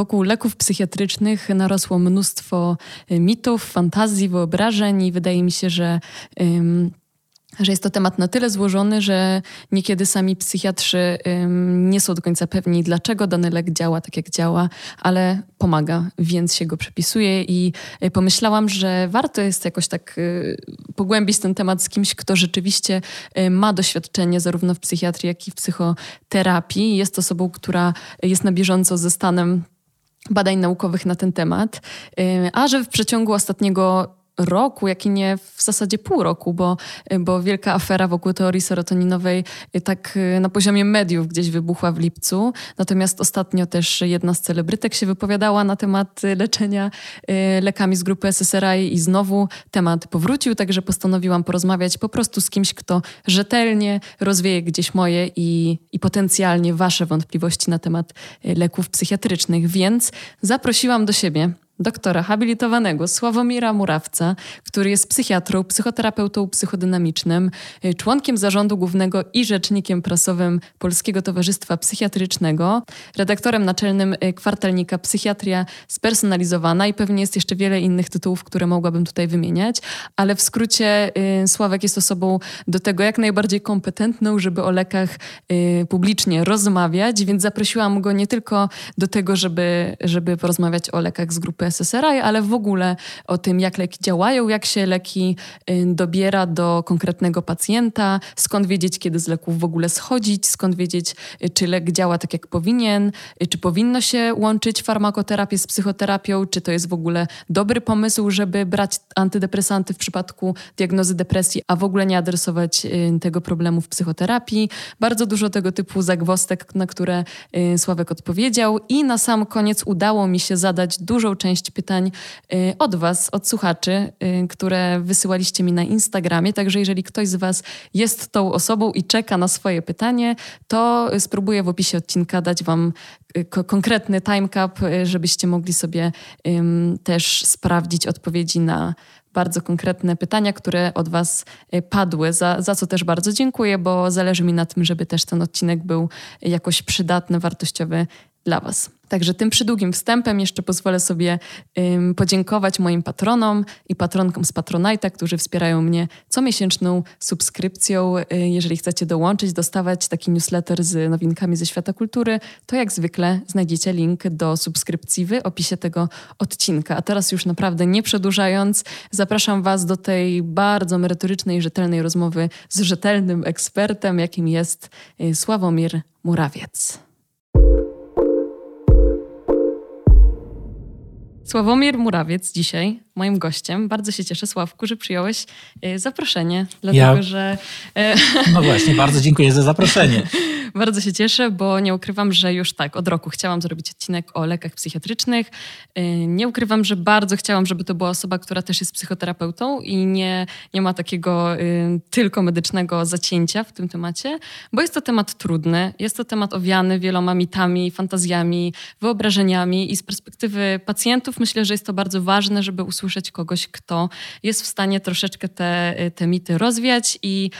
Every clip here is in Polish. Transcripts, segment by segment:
Wokół leków psychiatrycznych narosło mnóstwo mitów, fantazji, wyobrażeń i wydaje mi się, że że jest to temat na tyle złożony, że niekiedy sami psychiatrzy nie są do końca pewni, dlaczego dany lek działa tak, jak działa, ale pomaga, więc się go przepisuje i y, pomyślałam, że warto jest jakoś tak y, pogłębić ten temat z kimś, kto rzeczywiście y, ma doświadczenie zarówno w psychiatrii, jak i w psychoterapii. Jest osobą, która jest na bieżąco ze stanem badań naukowych na ten temat, a że w przeciągu ostatniego roku, jak i nie w zasadzie pół roku, bo, bo wielka afera wokół teorii serotoninowej tak na poziomie mediów gdzieś wybuchła w lipcu. Natomiast ostatnio też jedna z celebrytek się wypowiadała na temat leczenia y, lekami z grupy SSRI i znowu temat powrócił, także postanowiłam porozmawiać po prostu z kimś, kto rzetelnie rozwieje gdzieś moje i, i potencjalnie wasze wątpliwości na temat y, leków psychiatrycznych. Więc zaprosiłam do siebie doktora habilitowanego Sławomira Murawca, który jest psychiatrą, psychoterapeutą psychodynamicznym, y, członkiem zarządu głównego i rzecznikiem prasowym Polskiego Towarzystwa Psychiatrycznego, redaktorem naczelnym y, kwartalnika Psychiatria Spersonalizowana i pewnie jest jeszcze wiele innych tytułów, które mogłabym tutaj wymieniać, ale w skrócie y, Sławek jest osobą do tego jak najbardziej kompetentną, żeby o lekach publicznie rozmawiać, więc zaprosiłam go nie tylko do tego, żeby, żeby porozmawiać o lekach z grupy SSRI, ale w ogóle o tym, jak leki działają, jak się leki y, dobiera do konkretnego pacjenta, skąd wiedzieć, kiedy z leków w ogóle schodzić, skąd wiedzieć, y, czy lek działa tak, jak powinien, y, czy powinno się łączyć farmakoterapię z psychoterapią, czy to jest w ogóle dobry pomysł, żeby brać antydepresanty w przypadku diagnozy depresji, a w ogóle nie adresować tego problemu w psychoterapii. Bardzo dużo tego typu zagwostek, na które Sławek odpowiedział i na sam koniec udało mi się zadać dużą część część pytań y, od Was, od słuchaczy, y, które wysyłaliście mi na Instagramie. Także jeżeli ktoś z Was jest tą osobą i czeka na swoje pytanie, to spróbuję w opisie odcinka dać Wam y, konkretny timecap, żebyście mogli sobie też sprawdzić odpowiedzi na bardzo konkretne pytania, które od Was padły, za, za co też bardzo dziękuję, bo zależy mi na tym, żeby też ten odcinek był jakoś przydatny, wartościowy dla Was. Także tym przydługim wstępem jeszcze pozwolę sobie ym, podziękować moim patronom i patronkom z Patronite'a, którzy wspierają mnie comiesięczną subskrypcją. Y, jeżeli chcecie dołączyć, dostawać taki newsletter z nowinkami ze świata kultury, to jak zwykle znajdziecie link do subskrypcji w opisie tego odcinka. A teraz już naprawdę nie przedłużając, zapraszam Was do tej bardzo merytorycznej rzetelnej rozmowy z rzetelnym ekspertem, jakim jest y, Sławomir Murawiec. Sławomir Murawiec dzisiaj moim gościem. Bardzo się cieszę, Sławku, że przyjąłeś e, zaproszenie, dlatego ja... że... E, no właśnie, bardzo dziękuję za zaproszenie. bardzo się cieszę, bo nie ukrywam, że już tak, od roku chciałam zrobić odcinek o lekach psychiatrycznych. E, nie ukrywam, że bardzo chciałam, żeby to była osoba, która też jest psychoterapeutą i nie, nie ma takiego tylko medycznego zacięcia w tym temacie, bo jest to temat trudny, jest to temat owiany wieloma mitami, fantazjami, wyobrażeniami i z perspektywy pacjentów myślę, że jest to bardzo ważne, żeby usłyszeć usłyszeć kogoś, kto jest w stanie troszeczkę te, te mity rozwiać i,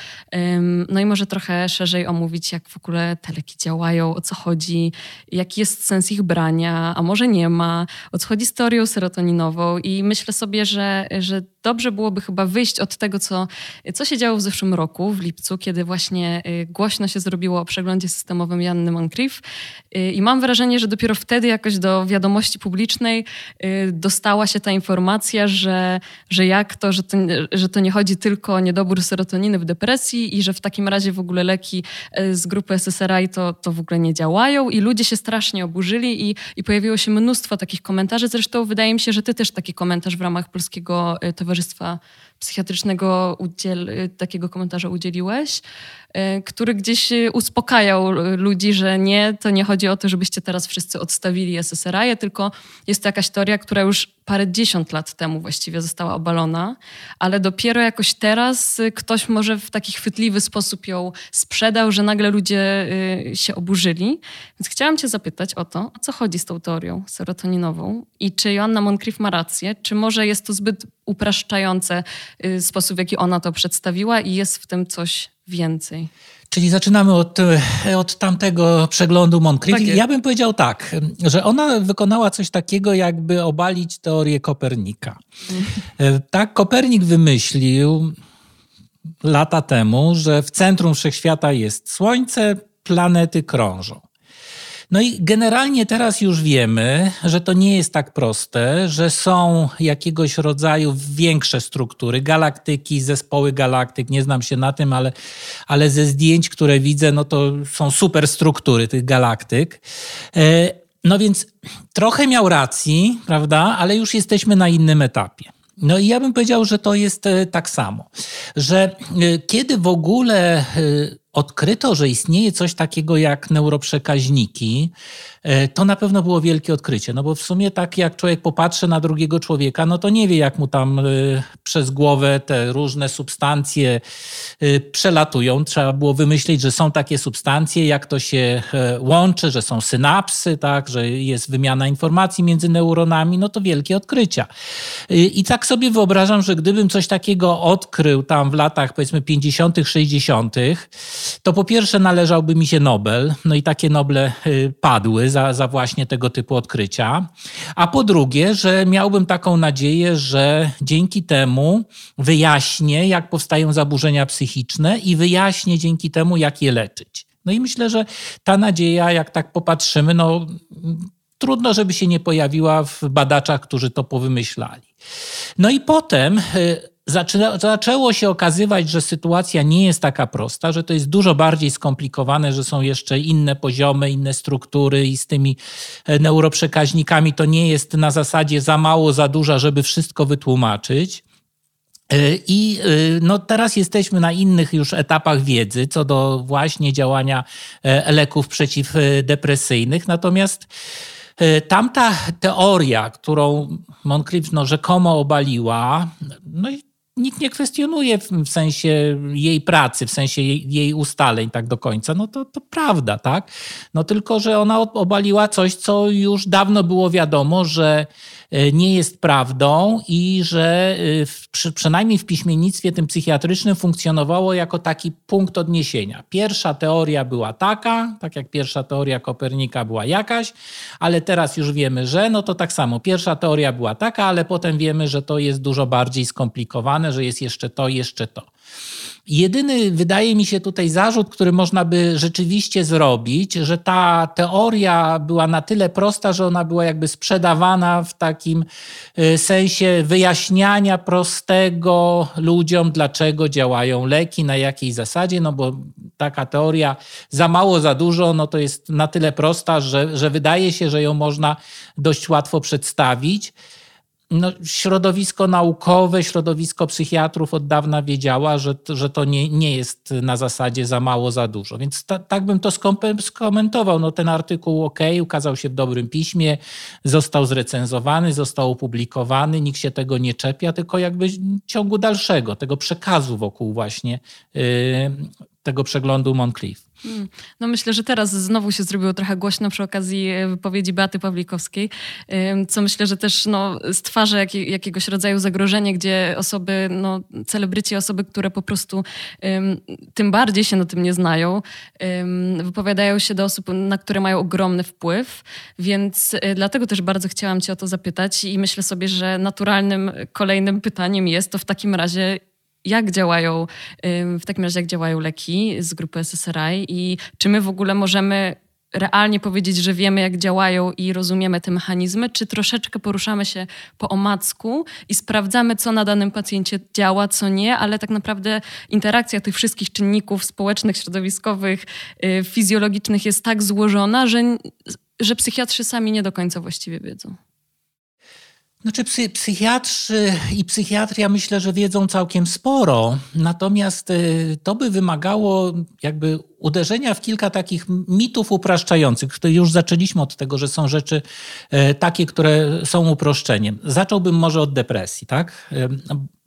no i może trochę szerzej omówić, jak w ogóle te leki działają, o co chodzi, jaki jest sens ich brania, a może nie ma, o co chodzi z teorią serotoninową. I myślę sobie, że, że dobrze byłoby chyba wyjść od tego, co, co się działo w zeszłym roku, w lipcu, kiedy właśnie y, głośno się zrobiło o przeglądzie systemowym Janny Moncrief. Y, I mam wrażenie, że dopiero wtedy jakoś do wiadomości publicznej y, dostała się ta informacja, że, że jak to, że to, że to nie chodzi tylko o niedobór serotoniny w depresji i że w takim razie w ogóle leki z grupy SSRI to, to w ogóle nie działają i ludzie się strasznie oburzyli i, i pojawiło się mnóstwo takich komentarzy. Zresztą wydaje mi się, że ty też taki komentarz w ramach Polskiego Towarzystwa Towarzystwa Psychiatrycznego udziel, takiego komentarza udzieliłeś, e, który gdzieś uspokajał ludzi, że nie, to nie chodzi o to, żebyście teraz wszyscy odstawili SSRI, tylko jest to jakaś teoria, która już parę dziesiąt lat temu właściwie została obalona, ale dopiero jakoś teraz ktoś może w taki chwytliwy sposób ją sprzedał, że nagle ludzie się oburzyli. Więc chciałam cię zapytać o to, o co chodzi z tą teorią serotoninową i czy Joanna Moncrief ma rację, czy może jest to zbyt upraszczające y, sposób, w jaki ona to przedstawiła i jest w tym coś więcej. Czyli zaczynamy od, od tamtego przeglądu Moncrief. Tak ja bym powiedział tak, że ona wykonała coś takiego, jakby obalić teorię Kopernika. Mhm. Tak, Kopernik wymyślił lata temu, że w centrum wszechświata jest Słońce, planety krążą. No i generalnie teraz już wiemy, że to nie jest tak proste, że są jakiegoś rodzaju większe struktury, galaktyki, zespoły galaktyk, nie znam się na tym, ale, ale ze zdjęć, które widzę, no to są super struktury tych galaktyk. E, no więc trochę miał racji, prawda, ale już jesteśmy na innym etapie. No i ja bym powiedział, że to jest e, tak samo, że e, kiedy w ogóle odkryto, że istnieje coś takiego jak neuroprzekaźniki, to na pewno było wielkie odkrycie. No bo w sumie tak jak człowiek popatrzy na drugiego człowieka, no to nie wie, jak mu tam e, przez głowę te różne substancje e, przelatują. Trzeba było wymyślić, że są takie substancje, jak to się łączy, że są synapsy, tak, że jest wymiana informacji między neuronami, no to wielkie odkrycia. I tak sobie wyobrażam, że gdybym coś takiego odkrył tam w latach powiedzmy 50., 60., to po pierwsze należałby mi się Nobel, no i takie Noble padły za, za właśnie tego typu odkrycia. A po drugie, że miałbym taką nadzieję, że dzięki temu wyjaśnię, jak powstają zaburzenia psychiczne i wyjaśnię dzięki temu, jak je leczyć. No i myślę, że ta nadzieja, jak tak popatrzymy, no trudno, żeby się nie pojawiła w badaczach, którzy to powymyślali. No i potem zaczęło się okazywać, że sytuacja nie jest taka prosta, że to jest dużo bardziej skomplikowane, że są jeszcze inne poziomy, inne struktury i z tymi e, neuroprzekaźnikami to nie jest na zasadzie za mało, za dużo, żeby wszystko wytłumaczyć. E, I e, no, teraz jesteśmy na innych już etapach wiedzy co do właśnie działania leków przeciwdepresyjnych. Natomiast tamta teoria, którą Moncrief no, rzekomo obaliła, no i nikt nie kwestionuje w sensie jej pracy, w sensie jej, jej, ustaleń tak do końca, no to, to prawda, tak? No tylko, że ona obaliła coś, co już dawno było wiadomo, że nie jest prawdą i że e, w, przy, przynajmniej w piśmiennictwie tym psychiatrycznym funkcjonowało jako taki punkt odniesienia. Pierwsza teoria była taka, tak jak pierwsza teoria Kopernika była jakaś, ale teraz już wiemy, że no to tak samo. Pierwsza teoria była taka, ale potem wiemy, że to jest dużo bardziej skomplikowane, że jest jeszcze to, jeszcze to. Jedyny, wydaje mi się, tutaj zarzut, który można by rzeczywiście zrobić, że ta teoria była na tyle prosta, że ona była jakby sprzedawana w takim y, sensie wyjaśniania prostego ludziom, dlaczego działają leki, na jakiej zasadzie, no bo taka teoria za mało, za dużo, no to jest na tyle prosta, że, że wydaje się, że ją można dość łatwo przedstawić no, środowisko naukowe, środowisko psychiatrów od dawna wiedziała, że, że to nie, nie jest na zasadzie za mało, za dużo. Więc ta, tak bym to skomentował. No, ten artykuł ok, ukazał się w dobrym piśmie, został zrecenzowany, został opublikowany, nikt się tego nie czepia, tylko jakby ciągu dalszego, tego przekazu wokół właśnie yy, tego przeglądu Moncrief. Hmm. No myślę, że teraz znowu się zrobiło trochę głośno przy okazji e, wypowiedzi Beaty Pawlikowskiej, co myślę, że też no, stwarza jak, jakiegoś rodzaju zagrożenie, gdzie osoby, no, celebryci, osoby, które po prostu tym bardziej się na tym nie znają, wypowiadają się do osób, na które mają ogromny wpływ, więc y, dlatego też bardzo chciałam cię o to zapytać i myślę sobie, że naturalnym kolejnym pytaniem jest to w takim razie, jak działają, w takim razie jak działają leki z grupy SSRI i czy my w ogóle możemy realnie powiedzieć, że wiemy, jak działają i rozumiemy te mechanizmy, czy troszeczkę poruszamy się po omacku i sprawdzamy, co na danym pacjencie działa, co nie, ale tak naprawdę interakcja tych wszystkich czynników społecznych, środowiskowych, y, fizjologicznych jest tak złożona, że, że psychiatrzy sami nie do końca właściwie wiedzą. Znaczy psy, psychiatrzy i psychiatria myślę, że wiedzą całkiem sporo, natomiast y, to by wymagało jakby uderzenia w kilka takich mitów upraszczających. Już zaczęliśmy od tego, że są rzeczy y, takie, które są uproszczeniem. Zacząłbym może od depresji, tak? Y,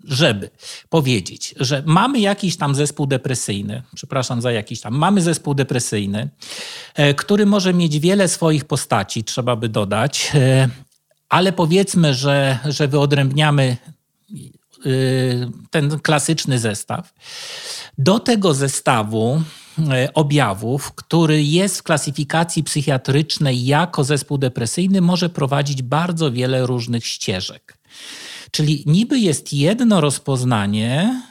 żeby powiedzieć, że mamy jakiś tam zespół depresyjny, przepraszam za jakiś tam, mamy zespół depresyjny, który może mieć wiele swoich postaci, trzeba by dodać, ale powiedzmy, że, że wyodrębniamy y, ten klasyczny zestaw. Do tego zestawu e, objawów, który jest w klasyfikacji psychiatrycznej jako zespół depresyjny, może prowadzić bardzo wiele różnych ścieżek. Czyli niby jest jedno rozpoznanie,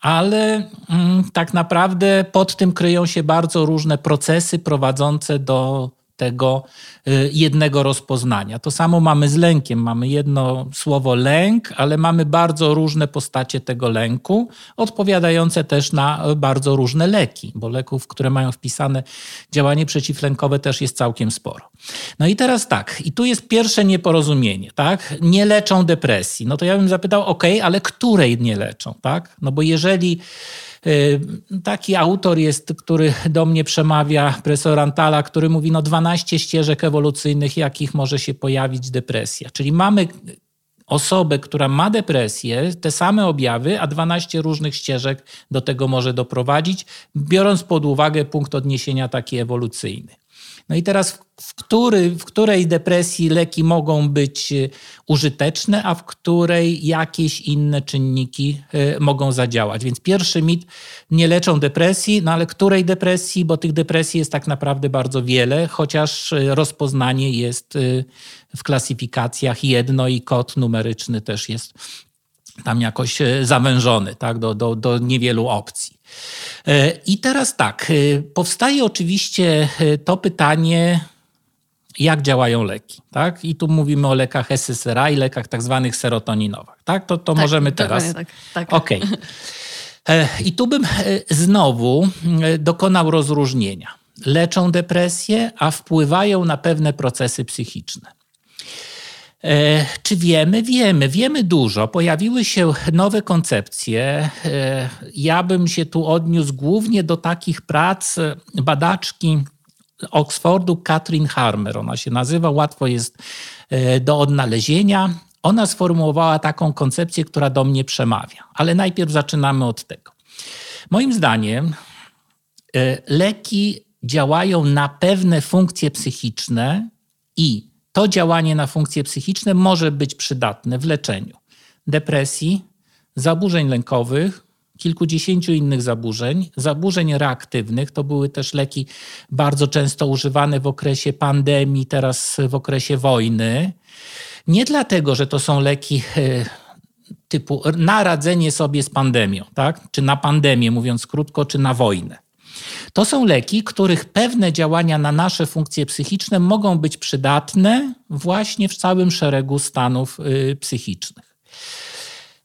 ale mm, tak naprawdę pod tym kryją się bardzo różne procesy prowadzące do tego y, jednego rozpoznania. To samo mamy z lękiem. Mamy jedno słowo lęk, ale mamy bardzo różne postacie tego lęku, odpowiadające też na bardzo różne leki, bo leków, które mają wpisane działanie przeciwlękowe też jest całkiem sporo. No i teraz tak, i tu jest pierwsze nieporozumienie, tak? Nie leczą depresji. No to ja bym zapytał, ok, ale której nie leczą, tak? No bo jeżeli taki autor jest, który do mnie przemawia, profesor Antala, który mówi no 12 ścieżek ewolucyjnych, jakich może się pojawić depresja. Czyli mamy osobę, która ma depresję, te same objawy, a 12 różnych ścieżek do tego może doprowadzić, biorąc pod uwagę punkt odniesienia taki ewolucyjny. No i teraz w, który, w której depresji leki mogą być e, użyteczne, a w której jakieś inne czynniki e, mogą zadziałać. Więc pierwszy mit, nie leczą depresji, no ale której depresji, bo tych depresji jest tak naprawdę bardzo wiele, chociaż e, rozpoznanie jest w klasyfikacjach jedno i kod numeryczny też jest tam jakoś zawężony tak, do, do, do niewielu opcji. E, I teraz tak, e, powstaje oczywiście e, to pytanie, jak działają leki. Tak? I tu mówimy o lekach SSRI lekach tak zwanych serotoninowych. Tak? To, to tak, możemy teraz. Tak, tak. Okej. Okay. I tu bym znowu dokonał rozróżnienia. Leczą depresję, a wpływają na pewne procesy psychiczne. E, czy wiemy? Wiemy, wiemy dużo. Pojawiły się nowe koncepcje. E, ja bym się tu odniósł głównie do takich prac badaczki Oxfordu Katrin Harmer. Ona się nazywa, łatwo jest e, do odnalezienia. Ona sformułowała taką koncepcję, która do mnie przemawia. Ale najpierw zaczynamy od tego. Moim zdaniem leki działają na pewne funkcje psychiczne i to działanie na funkcje psychiczne może być przydatne w leczeniu depresji, zaburzeń lękowych, kilkudziesięciu innych zaburzeń, zaburzeń reaktywnych. To były też leki bardzo często używane w okresie pandemii, teraz w okresie wojny. Nie dlatego, że to są leki e, typu na radzenie sobie z pandemią, tak? czy na pandemię, mówiąc krótko, czy na wojnę. To są leki, których pewne działania na nasze funkcje psychiczne mogą być przydatne właśnie w całym szeregu stanów y, psychicznych.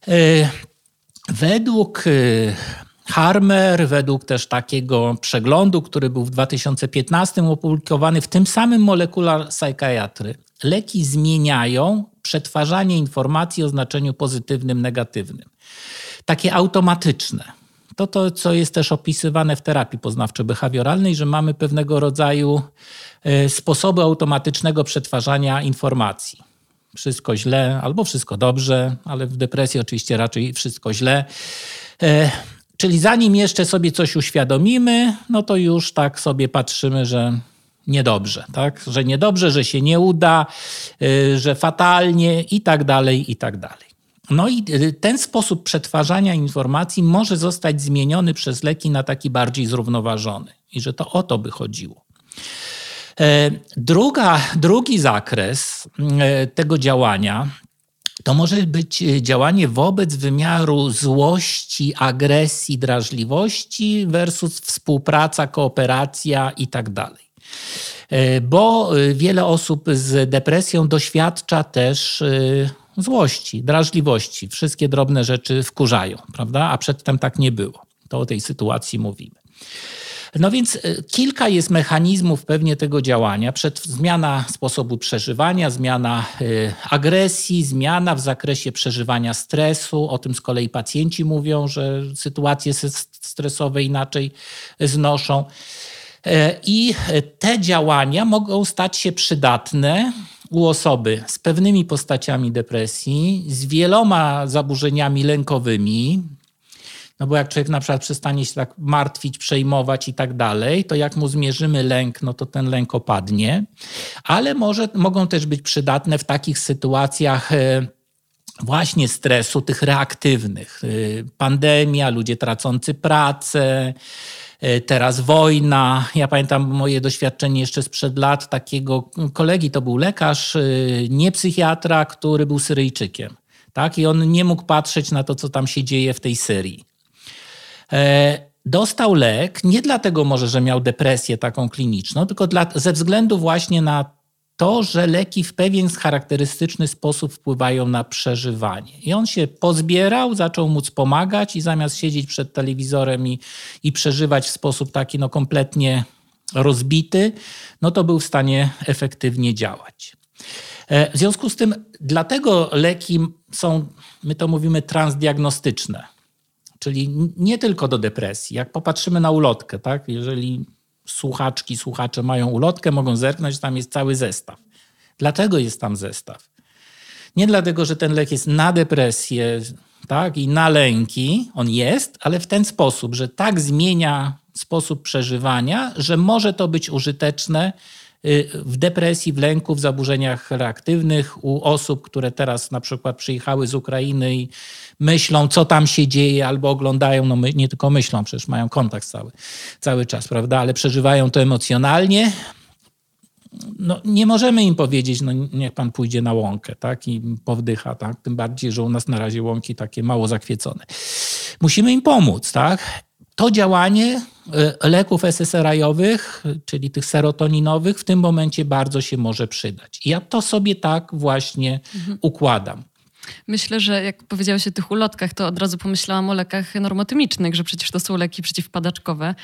Y, według y, Harmer, według też takiego przeglądu, który był w 2015 opublikowany w tym samym Molecular Psychiatry, leki zmieniają przetwarzanie informacji o znaczeniu pozytywnym, negatywnym. Takie automatyczne to to, co jest też opisywane w terapii poznawczo-behawioralnej, że mamy pewnego rodzaju e, sposoby automatycznego przetwarzania informacji. Wszystko źle albo wszystko dobrze, ale w depresji oczywiście raczej wszystko źle. E, czyli zanim jeszcze sobie coś uświadomimy, no to już tak sobie patrzymy, że niedobrze, tak? Że niedobrze, że się nie uda, e, że fatalnie i tak dalej, i tak dalej. No i y, ten sposób przetwarzania informacji może zostać zmieniony przez leki na taki bardziej zrównoważony. I że to o to by chodziło. E, druga, drugi zakres e, tego działania to może być e, działanie wobec wymiaru złości, agresji, drażliwości versus współpraca, kooperacja i tak. Bo wiele osób z depresją doświadcza też złości, drażliwości. Wszystkie drobne rzeczy wkurzają, prawda? A przedtem tak nie było. To o tej sytuacji mówimy. No więc e, kilka jest mechanizmów pewnie tego działania. Przed, zmiana sposobu przeżywania, zmiana y, agresji, zmiana w zakresie przeżywania stresu. O tym z kolei pacjenci mówią, że sytuacje stresowe inaczej znoszą. E, I te działania mogą stać się przydatne u osoby z pewnymi postaciami depresji, z wieloma zaburzeniami lękowymi, no bo jak człowiek na przykład przestanie się tak martwić, przejmować i tak dalej, to jak mu zmierzymy lęk, no to ten lęk opadnie. Ale może, mogą też być przydatne w takich sytuacjach e, właśnie stresu, tych reaktywnych. E, pandemia, ludzie tracący pracę, teraz wojna. Ja pamiętam moje doświadczenie jeszcze sprzed lat takiego kolegi, to był lekarz, e, nie psychiatra, który był Syryjczykiem. Tak? I on nie mógł patrzeć na to, co tam się dzieje w tej Syrii. E, dostał lek nie dlatego może, że miał depresję taką kliniczną, tylko dla, ze względu właśnie na to, że leki w pewien charakterystyczny sposób wpływają na przeżywanie. I on się pozbierał, zaczął móc pomagać i zamiast siedzieć przed telewizorem i, i przeżywać w sposób taki no, kompletnie rozbity, no to był w stanie efektywnie działać. E, w związku z tym, dlatego leki są, my to mówimy, transdiagnostyczne. Czyli nie tylko do depresji. Jak popatrzymy na ulotkę, tak? jeżeli słuchaczki, słuchacze mają ulotkę, mogą zerknąć, tam jest cały zestaw. Dlatego jest tam zestaw. Nie dlatego, że ten lek jest na depresję tak, i na lęki, on jest, ale w ten sposób, że tak zmienia sposób przeżywania, że może to być użyteczne y, w depresji, w lęku, w zaburzeniach reaktywnych u osób, które teraz na przykład przyjechały z Ukrainy i myślą, co tam się dzieje, albo oglądają, no my, nie tylko myślą, przecież mają kontakt cały, cały czas, prawda, ale przeżywają to emocjonalnie. No, nie możemy im powiedzieć, no niech pan pójdzie na łąkę, tak, i powdycha, tak, tym bardziej, że u nas na razie łąki takie mało zakwiecone. Musimy im pomóc, tak. To działanie e, leków SSRI-owych, czyli tych serotoninowych, w tym momencie bardzo się może przydać. I ja to sobie tak właśnie mhm. układam. Myślę, że jak powiedziałeś o tych ulotkach, to od razu pomyślałam o lekach normotymicznych, że przecież to są leki przeciwpadaczkowe,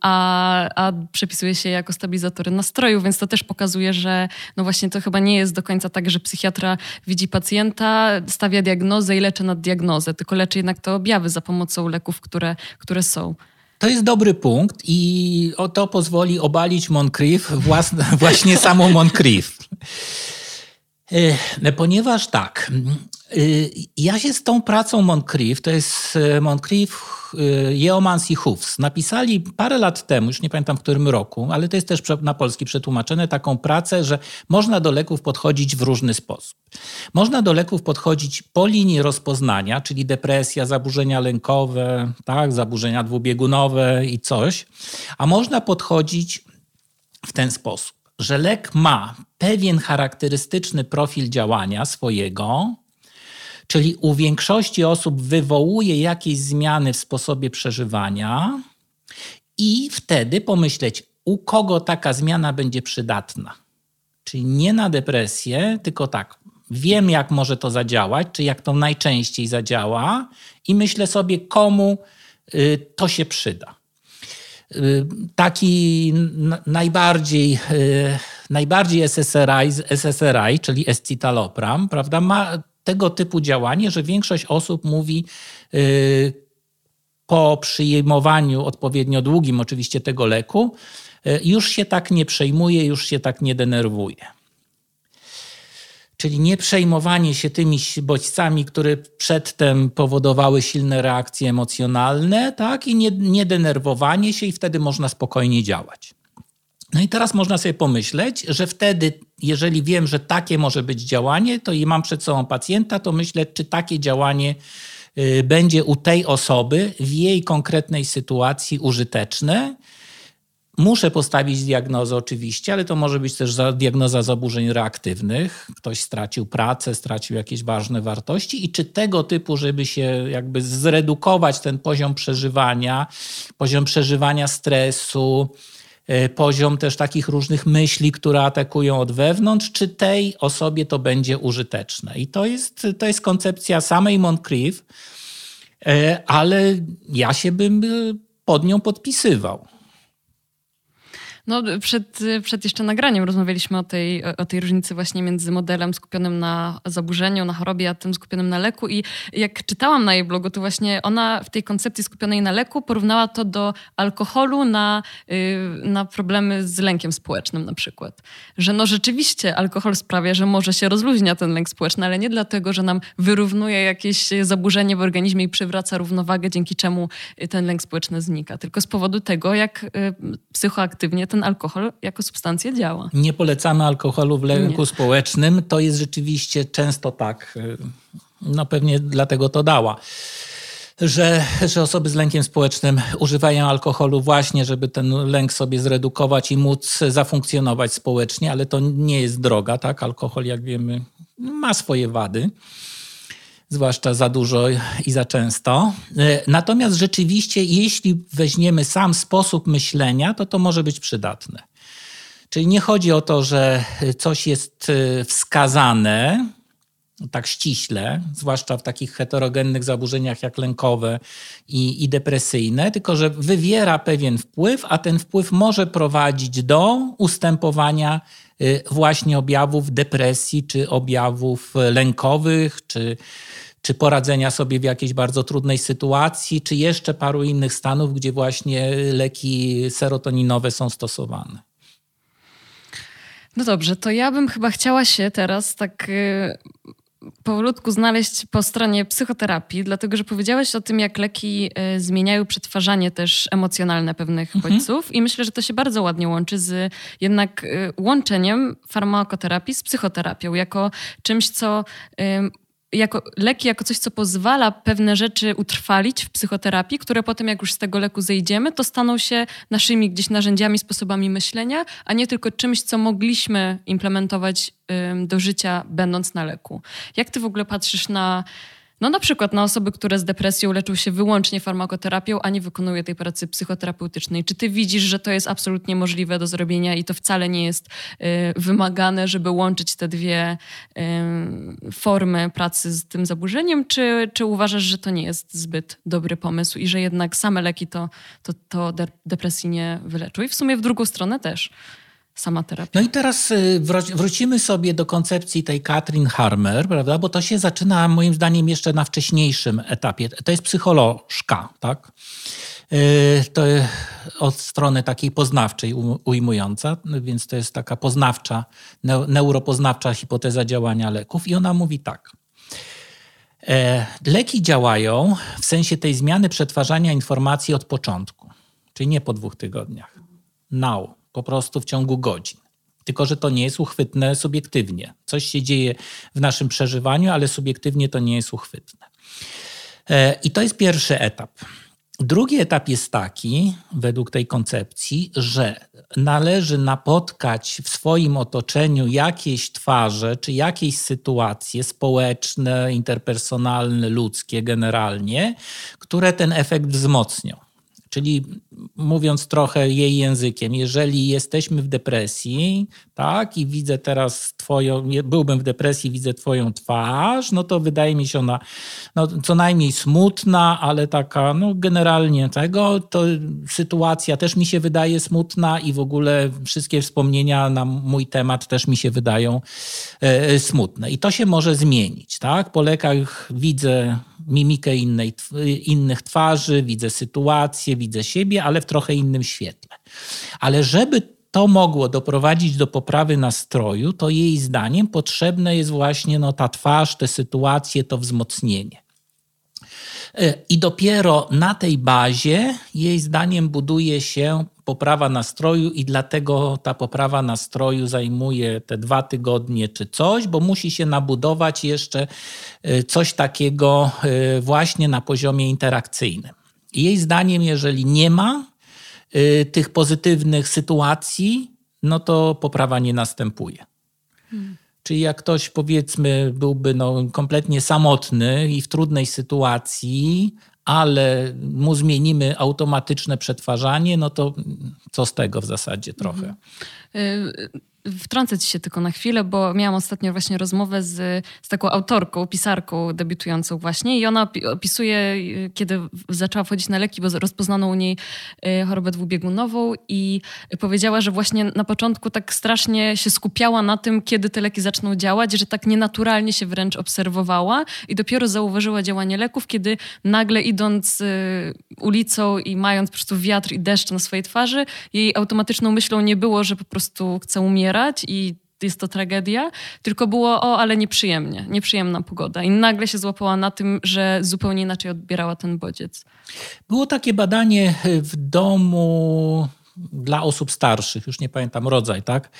a, a przepisuje się jako stabilizatory nastroju, więc to też pokazuje, że no właśnie to chyba nie jest do końca tak, że psychiatra widzi pacjenta, stawia diagnozę i leczy nad diagnozę, tylko leczy jednak te objawy za pomocą leków, które, które są. To jest dobry punkt i to pozwoli obalić Moncrief, właśnie samą Moncrief. E, ponieważ tak, e, ja się z tą pracą Moncrief, to jest e, Moncrief, Yeomans i Hufs, napisali parę lat temu, już nie pamiętam w którym roku, ale to jest też na polski przetłumaczone, taką pracę, że można do leków podchodzić w różny sposób. Można do leków podchodzić po linii rozpoznania, czyli depresja, zaburzenia lękowe, tak, zaburzenia dwubiegunowe i coś, a można podchodzić w ten sposób że lek ma pewien charakterystyczny profil działania swojego, czyli u większości osób wywołuje jakieś zmiany w sposobie przeżywania, i wtedy pomyśleć, u kogo taka zmiana będzie przydatna. Czyli nie na depresję, tylko tak, wiem jak może to zadziałać, czy jak to najczęściej zadziała, i myślę sobie, komu y, to się przyda. Y, taki najbardziej, y, najbardziej SSRI, SSRI, czyli escitalopram, prawda, ma tego typu działanie, że większość osób mówi y, po przyjmowaniu odpowiednio długim oczywiście tego leku, już się tak nie przejmuje, już się tak nie denerwuje czyli nie przejmowanie się tymi bodźcami, które przedtem powodowały silne reakcje emocjonalne, tak? i nie, nie denerwowanie się, i wtedy można spokojnie działać. No i teraz można sobie pomyśleć, że wtedy, jeżeli wiem, że takie może być działanie, to i mam przed sobą pacjenta, to myślę, czy takie działanie y, będzie u tej osoby w jej konkretnej sytuacji użyteczne Muszę postawić diagnozę oczywiście, ale to może być też diagnoza zaburzeń reaktywnych. Ktoś stracił pracę, stracił jakieś ważne wartości i czy tego typu, żeby się jakby zredukować ten poziom przeżywania, poziom przeżywania stresu, e, poziom też takich różnych myśli, które atakują od wewnątrz, czy tej osobie to będzie użyteczne. I to jest, to jest koncepcja samej Moncrief, e, ale ja się bym pod nią podpisywał. No, przed, przed jeszcze nagraniem rozmawialiśmy o tej, o tej różnicy właśnie między modelem skupionym na zaburzeniu, na chorobie, a tym skupionym na leku. I jak czytałam na jej blogu, to właśnie ona w tej koncepcji skupionej na leku porównała to do alkoholu na, y, na problemy z lękiem społecznym na przykład. Że no rzeczywiście alkohol sprawia, że może się rozluźnia ten lęk społeczny, ale nie dlatego, że nam wyrównuje jakieś zaburzenie w organizmie i przywraca równowagę, dzięki czemu ten lęk społeczny znika. Tylko z powodu tego, jak y, psychoaktywnie ten ten alkohol jako substancja działa. Nie polecamy alkoholu w lęku Nie. społecznym. To jest rzeczywiście często tak. No pewnie dlatego to dała. że, że osoby z lękiem społecznym używają alkoholu właśnie, żeby ten lęk sobie zredukować i móc zafunkcjonować społecznie, ale to nie jest droga, tak? Alkohol, jak wiemy, ma swoje wady zwłaszcza za dużo i za często. Natomiast rzeczywiście, jeśli weźmiemy sam sposób myślenia, to to może być przydatne. Czyli nie chodzi o to, że coś jest wskazane, tak ściśle, zwłaszcza w takich heterogennych zaburzeniach jak lękowe i, i, depresyjne, tylko że wywiera pewien wpływ, a ten wpływ może prowadzić do ustępowania właśnie objawów depresji, czy objawów lękowych, czy, czy poradzenia sobie w jakiejś bardzo trudnej sytuacji, czy jeszcze paru innych stanów, gdzie właśnie leki serotoninowe są stosowane. No dobrze, to ja bym chyba chciała się teraz tak y, powolutku znaleźć po stronie psychoterapii, dlatego że powiedziałeś o tym, jak leki y, zmieniają przetwarzanie też emocjonalne pewnych mhm. bodźców i myślę, że to się bardzo ładnie łączy z jednak y, łączeniem farmakoterapii z psychoterapią, jako czymś, co jako leki, jako coś, co pozwala pewne rzeczy utrwalić w psychoterapii, które potem, jak już z tego leku zejdziemy, to staną się naszymi gdzieś narzędziami, sposobami myślenia, a nie tylko czymś, co mogliśmy implementować do życia, będąc na leku. Jak ty w ogóle patrzysz na no na przykład na osoby, które z depresją leczą się wyłącznie farmakoterapią, a nie wykonują tej pracy psychoterapeutycznej. Czy ty widzisz, że to jest absolutnie możliwe do zrobienia i to wcale nie jest y, wymagane, żeby łączyć te dwie y, formy pracy z tym zaburzeniem? Czy, czy uważasz, że to nie jest zbyt dobry pomysł i że jednak same leki to, to, to depresji nie wyleczą? I w sumie w drugą stronę też sama terapia. No i teraz y, wrócimy sobie do koncepcji tej Katrin Harmer, prawda? bo to się zaczyna moim zdaniem jeszcze na wcześniejszym etapie. To jest psycholożka, tak? Y, to od strony takiej poznawczej ujmująca, więc to jest taka poznawcza, neuropoznawcza hipoteza działania leków i ona mówi tak. E, leki działają w sensie tej zmiany przetwarzania informacji od początku, czyli nie po dwóch tygodniach. Now po prostu w ciągu godzin. Tylko, że to nie jest uchwytne subiektywnie. Coś się dzieje w naszym przeżywaniu, ale subiektywnie to nie jest uchwytne. E, I to jest pierwszy etap. Drugi etap jest taki, według tej koncepcji, że należy napotkać w swoim otoczeniu jakieś twarze czy jakieś sytuacje społeczne, interpersonalne, ludzkie generalnie, które ten efekt wzmocnią. Czyli mówiąc trochę jej językiem, jeżeli jesteśmy w depresji, tak, i widzę teraz twoją, byłbym w depresji, widzę twoją twarz, no to wydaje mi się ona no, co najmniej smutna, ale taka, no generalnie tego, to sytuacja też mi się wydaje smutna i w ogóle wszystkie wspomnienia na mój temat też mi się wydają e, smutne. I to się może zmienić, tak? Po lekach widzę mimikę innej, innych twarzy, widzę sytuację, widzę siebie, ale w trochę innym świetle. Ale żeby to mogło doprowadzić do poprawy nastroju, to jej zdaniem potrzebne jest właśnie no, ta twarz, te sytuacje, to wzmocnienie. E, I dopiero na tej bazie, jej zdaniem, buduje się poprawa nastroju, i dlatego ta poprawa nastroju zajmuje te dwa tygodnie czy coś, bo musi się nabudować jeszcze e, coś takiego e, właśnie na poziomie interakcyjnym. Jej zdaniem, jeżeli nie ma tych pozytywnych sytuacji, no to poprawa nie następuje. Hmm. Czyli jak ktoś powiedzmy byłby no, kompletnie samotny i w trudnej sytuacji, ale mu zmienimy automatyczne przetwarzanie, no to co z tego w zasadzie trochę. Mhm. Y, wtrącę ci się tylko na chwilę, bo miałam ostatnio właśnie rozmowę z, z taką autorką, pisarką debiutującą właśnie i ona opisuje, kiedy zaczęła wchodzić na leki, bo rozpoznano u niej y, chorobę dwubiegunową i powiedziała, że właśnie na początku tak strasznie się skupiała na tym, kiedy te leki zaczną działać, że tak nienaturalnie się wręcz obserwowała i dopiero zauważyła działanie leków, kiedy nagle idąc y, ulicą i mając po prostu wiatr i deszcz na swojej twarzy, jej automatyczną myślą nie było, że po prostu chce umierać, umierać i jest to tragedia, tylko było o, ale nieprzyjemnie, nieprzyjemna pogoda. I nagle się złapała na tym, że zupełnie inaczej odbierała ten bodziec. Było takie badanie w domu dla osób starszych, już nie pamiętam rodzaj, tak?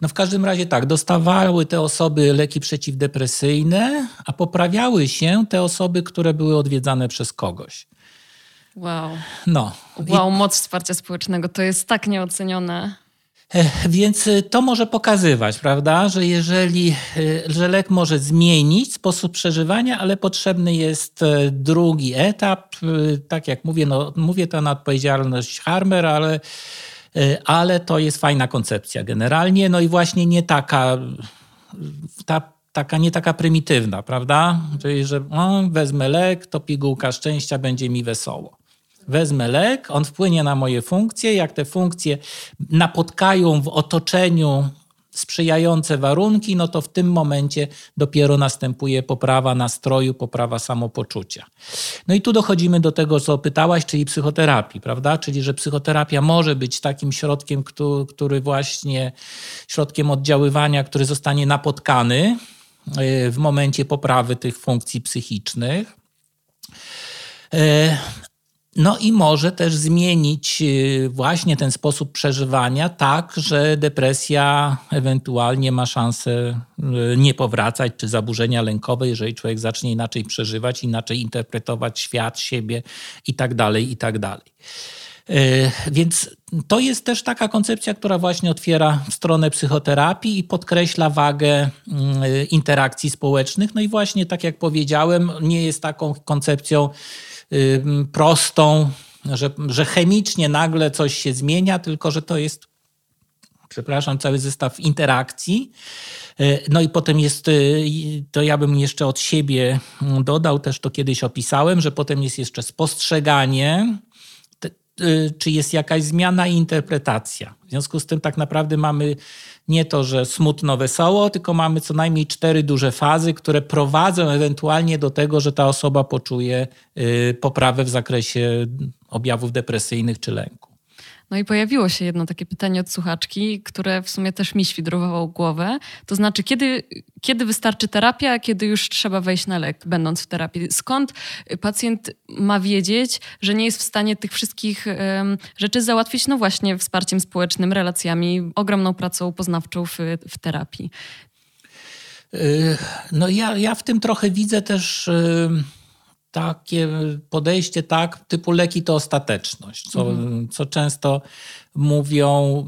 No w każdym razie tak, dostawały te osoby leki przeciwdepresyjne, a poprawiały się te osoby, które były odwiedzane przez kogoś. Wow. No. Wow, moc wsparcia społecznego, to jest tak nieocenione. Więc y, to może pokazywać, prawda, że jeżeli, y, że lek może zmienić sposób przeżywania, ale potrzebny jest y, drugi etap. Tak jak mówię, no, mówię to na odpowiedzialność Harmer, ale, ale to jest fajna koncepcja generalnie. No i właśnie nie taka, ta, taka nie taka prymitywna, prawda? Czyli, że o, wezmę lek, to pigułka szczęścia, będzie mi wesoło wezmę lek, on wpłynie na moje funkcje. Jak te funkcje napotkają w otoczeniu sprzyjające warunki, no to w tym momencie dopiero następuje poprawa nastroju, poprawa samopoczucia. No i tu dochodzimy do tego, co pytałaś, czyli psychoterapii, prawda? Czyli, że psychoterapia może być takim środkiem, który właśnie, środkiem oddziaływania, który zostanie napotkany y, w momencie poprawy tych funkcji psychicznych. No i może też zmienić y, właśnie ten sposób przeżywania tak, że depresja ewentualnie ma szansę y, nie powracać, czy zaburzenia lękowe, jeżeli człowiek zacznie inaczej przeżywać, inaczej interpretować świat, siebie i tak dalej, i tak. Y, więc to jest też taka koncepcja, która właśnie otwiera stronę psychoterapii i podkreśla wagę interakcji społecznych. No i właśnie, tak jak powiedziałem, nie jest taką koncepcją prostą, że, że chemicznie nagle coś się zmienia, tylko że to jest, przepraszam, cały zestaw interakcji. Y, no i potem jest, y, to ja bym jeszcze od siebie dodał, też to kiedyś opisałem, że potem jest jeszcze spostrzeganie, y, czy jest jakaś zmiana i interpretacja. W związku z tym tak naprawdę mamy nie to, że smutno, wesoło, tylko mamy co najmniej cztery duże fazy, które prowadzą ewentualnie do tego, że ta osoba poczuje y, poprawę w zakresie objawów depresyjnych czy lęku. No i pojawiło się jedno takie pytanie od słuchaczki, które w sumie też mi świdrowało głowę. To znaczy, kiedy, kiedy wystarczy terapia, a kiedy już trzeba wejść na lek, będąc w terapii? Skąd pacjent ma wiedzieć, że nie jest w stanie tych wszystkich um, rzeczy załatwić? No właśnie wsparciem społecznym, relacjami, ogromną pracą poznawczą w, w terapii. Y, no ja, ja w tym trochę widzę też takie podejście, tak, typu leki to ostateczność, co, mhm. co często mówią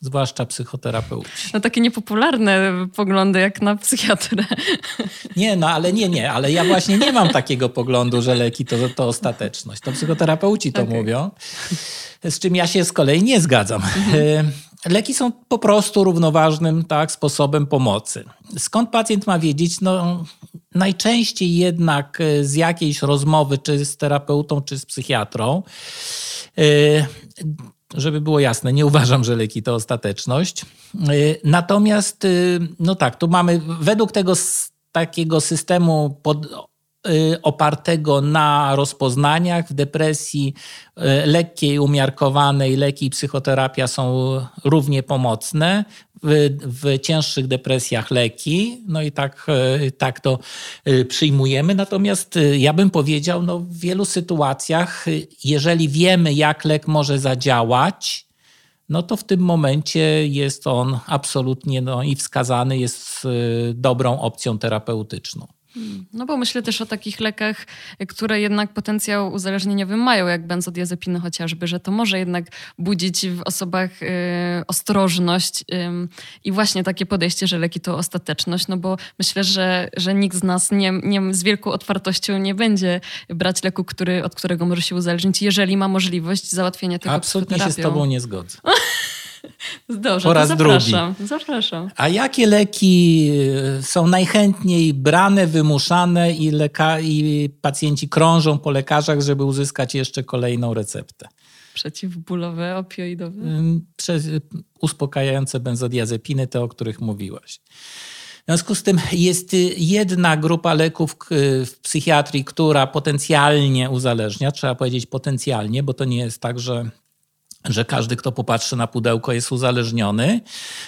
zwłaszcza psychoterapeuci. No takie niepopularne poglądy jak na psychiatrę. Nie, no ale nie, nie, ale ja właśnie nie mam takiego poglądu, że leki to, to ostateczność. To psychoterapeuci to okay. mówią, z czym ja się z kolei nie zgadzam. Mhm. Leki są po prostu równoważnym tak, sposobem pomocy. Skąd pacjent ma wiedzieć? No, najczęściej jednak e, z jakiejś rozmowy, czy z terapeutą, czy z psychiatrą. E, żeby było jasne, nie uważam, że leki to ostateczność. E, natomiast, no tak, tu mamy według tego takiego systemu pod, opartego na rozpoznaniach. W depresji y, lekkiej, umiarkowanej leki i psychoterapia są równie pomocne. W, w, cięższych depresjach leki, no i tak, y, tak to przyjmujemy. Natomiast ja bym powiedział, no w wielu sytuacjach, jeżeli wiemy, jak lek może zadziałać, no to w tym momencie jest on absolutnie no, i wskazany, jest dobrą opcją terapeutyczną. No bo myślę też o takich lekach, które jednak potencjał uzależnieniowy mają, jak benzodiazepiny chociażby, że to może jednak budzić w osobach y, ostrożność y, i właśnie takie podejście, że leki to ostateczność, no bo myślę, że, że nikt z nas nie, nie, z wielką otwartością nie będzie brać leku, który, od którego może się uzależnić, jeżeli ma możliwość załatwienia tego Absolutnie się z tobą nie zgodzę. Dobrze, po raz zapraszam, drugi. Zapraszam. A jakie leki e, są najchętniej brane, wymuszane i, leka- i pacjenci krążą po lekarzach, żeby uzyskać jeszcze kolejną receptę? Przeciwbólowe, opioidowe? Przez, uspokajające benzodiazepiny, te, o których mówiłaś. W związku z tym jest jedna grupa leków w psychiatrii, która potencjalnie uzależnia, trzeba powiedzieć potencjalnie, bo to nie jest tak, że że każdy, kto popatrzy na pudełko, jest uzależniony.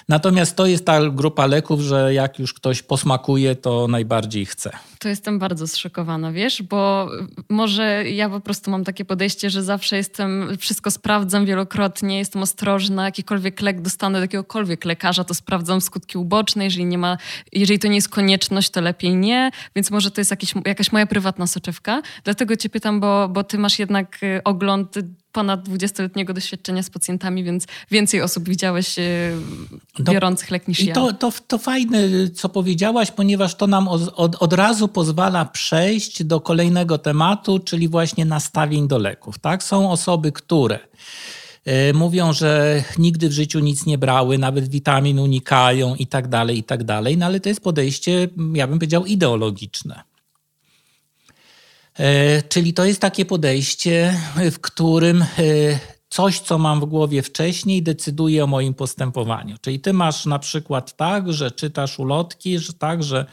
Natomiast to jest ta grupa leków, że jak już ktoś posmakuje, to najbardziej chce. To jestem bardzo zszokowana, wiesz, bo może ja po prostu mam takie podejście, że zawsze jestem, wszystko sprawdzam wielokrotnie, jestem ostrożna, jakikolwiek lek dostanę do jakiegokolwiek lekarza, to sprawdzam skutki uboczne, jeżeli nie ma, jeżeli to nie jest konieczność, to lepiej nie, więc może to jest jakiś, jakaś moja prywatna soczewka. Dlatego cię pytam, bo, bo ty masz jednak y, ogląd ponad 20-letniego doświadczenia z pacjentami, więc więcej osób widziałeś e, biorących lek niż I ja. To, to, to fajne, co powiedziałaś, ponieważ to nam od, od, od razu pozwala przejść do kolejnego tematu, czyli właśnie nastawień do leków. Tak? Są osoby, które e, mówią, że nigdy w życiu nic nie brały, nawet witamin unikają i tak dalej, i tak dalej, no ale to jest podejście, ja bym powiedział, ideologiczne. E, czyli to jest takie podejście, w którym e, coś, co mam w głowie wcześniej, decyduje o moim postępowaniu. Czyli ty masz na przykład tak, że czytasz ulotki, że tak, że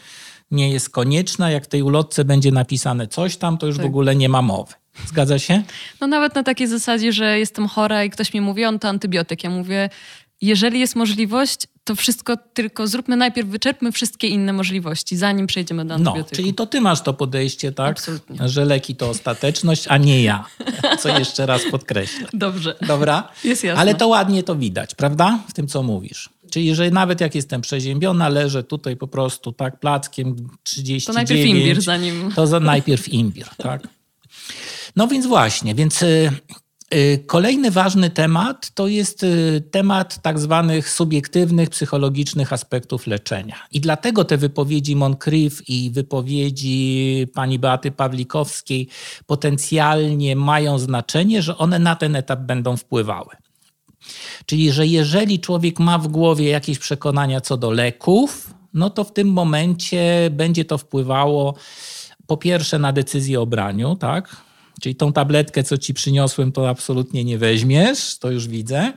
nie jest konieczna, jak w tej ulotce będzie napisane coś tam, to już tak. w ogóle nie ma mowy. Zgadza się? No nawet na takiej zasadzie, że jestem chora i ktoś mi mówi, on to antybiotyk. Ja mówię, jeżeli jest możliwość, to wszystko tylko zróbmy najpierw, wyczerpmy wszystkie inne możliwości, zanim przejdziemy do antybiotyku. No, czyli to ty masz to podejście, tak? Absolutnie. Że leki to ostateczność, a nie ja. Co jeszcze raz podkreślę. Dobrze. Dobra? Jest jasne. Ale to ładnie to widać, prawda? W tym, co mówisz. Czyli, że nawet jak jestem przeziębiona, leżę tutaj po prostu tak plackiem 39. To najpierw imbir zanim... To za najpierw imbir, tak? No więc właśnie, więc Y, kolejny ważny temat to jest y, temat tak zwanych subiektywnych, psychologicznych aspektów leczenia. I dlatego te wypowiedzi Moncrief i wypowiedzi pani Beaty Pawlikowskiej potencjalnie mają znaczenie, że one na ten etap będą wpływały. Czyli, że jeżeli człowiek ma w głowie jakieś przekonania co do leków, no to w tym momencie będzie to wpływało po pierwsze na decyzję o braniu, tak? Czyli tą tabletkę, co ci przyniosłem, to absolutnie nie weźmiesz, to już widzę,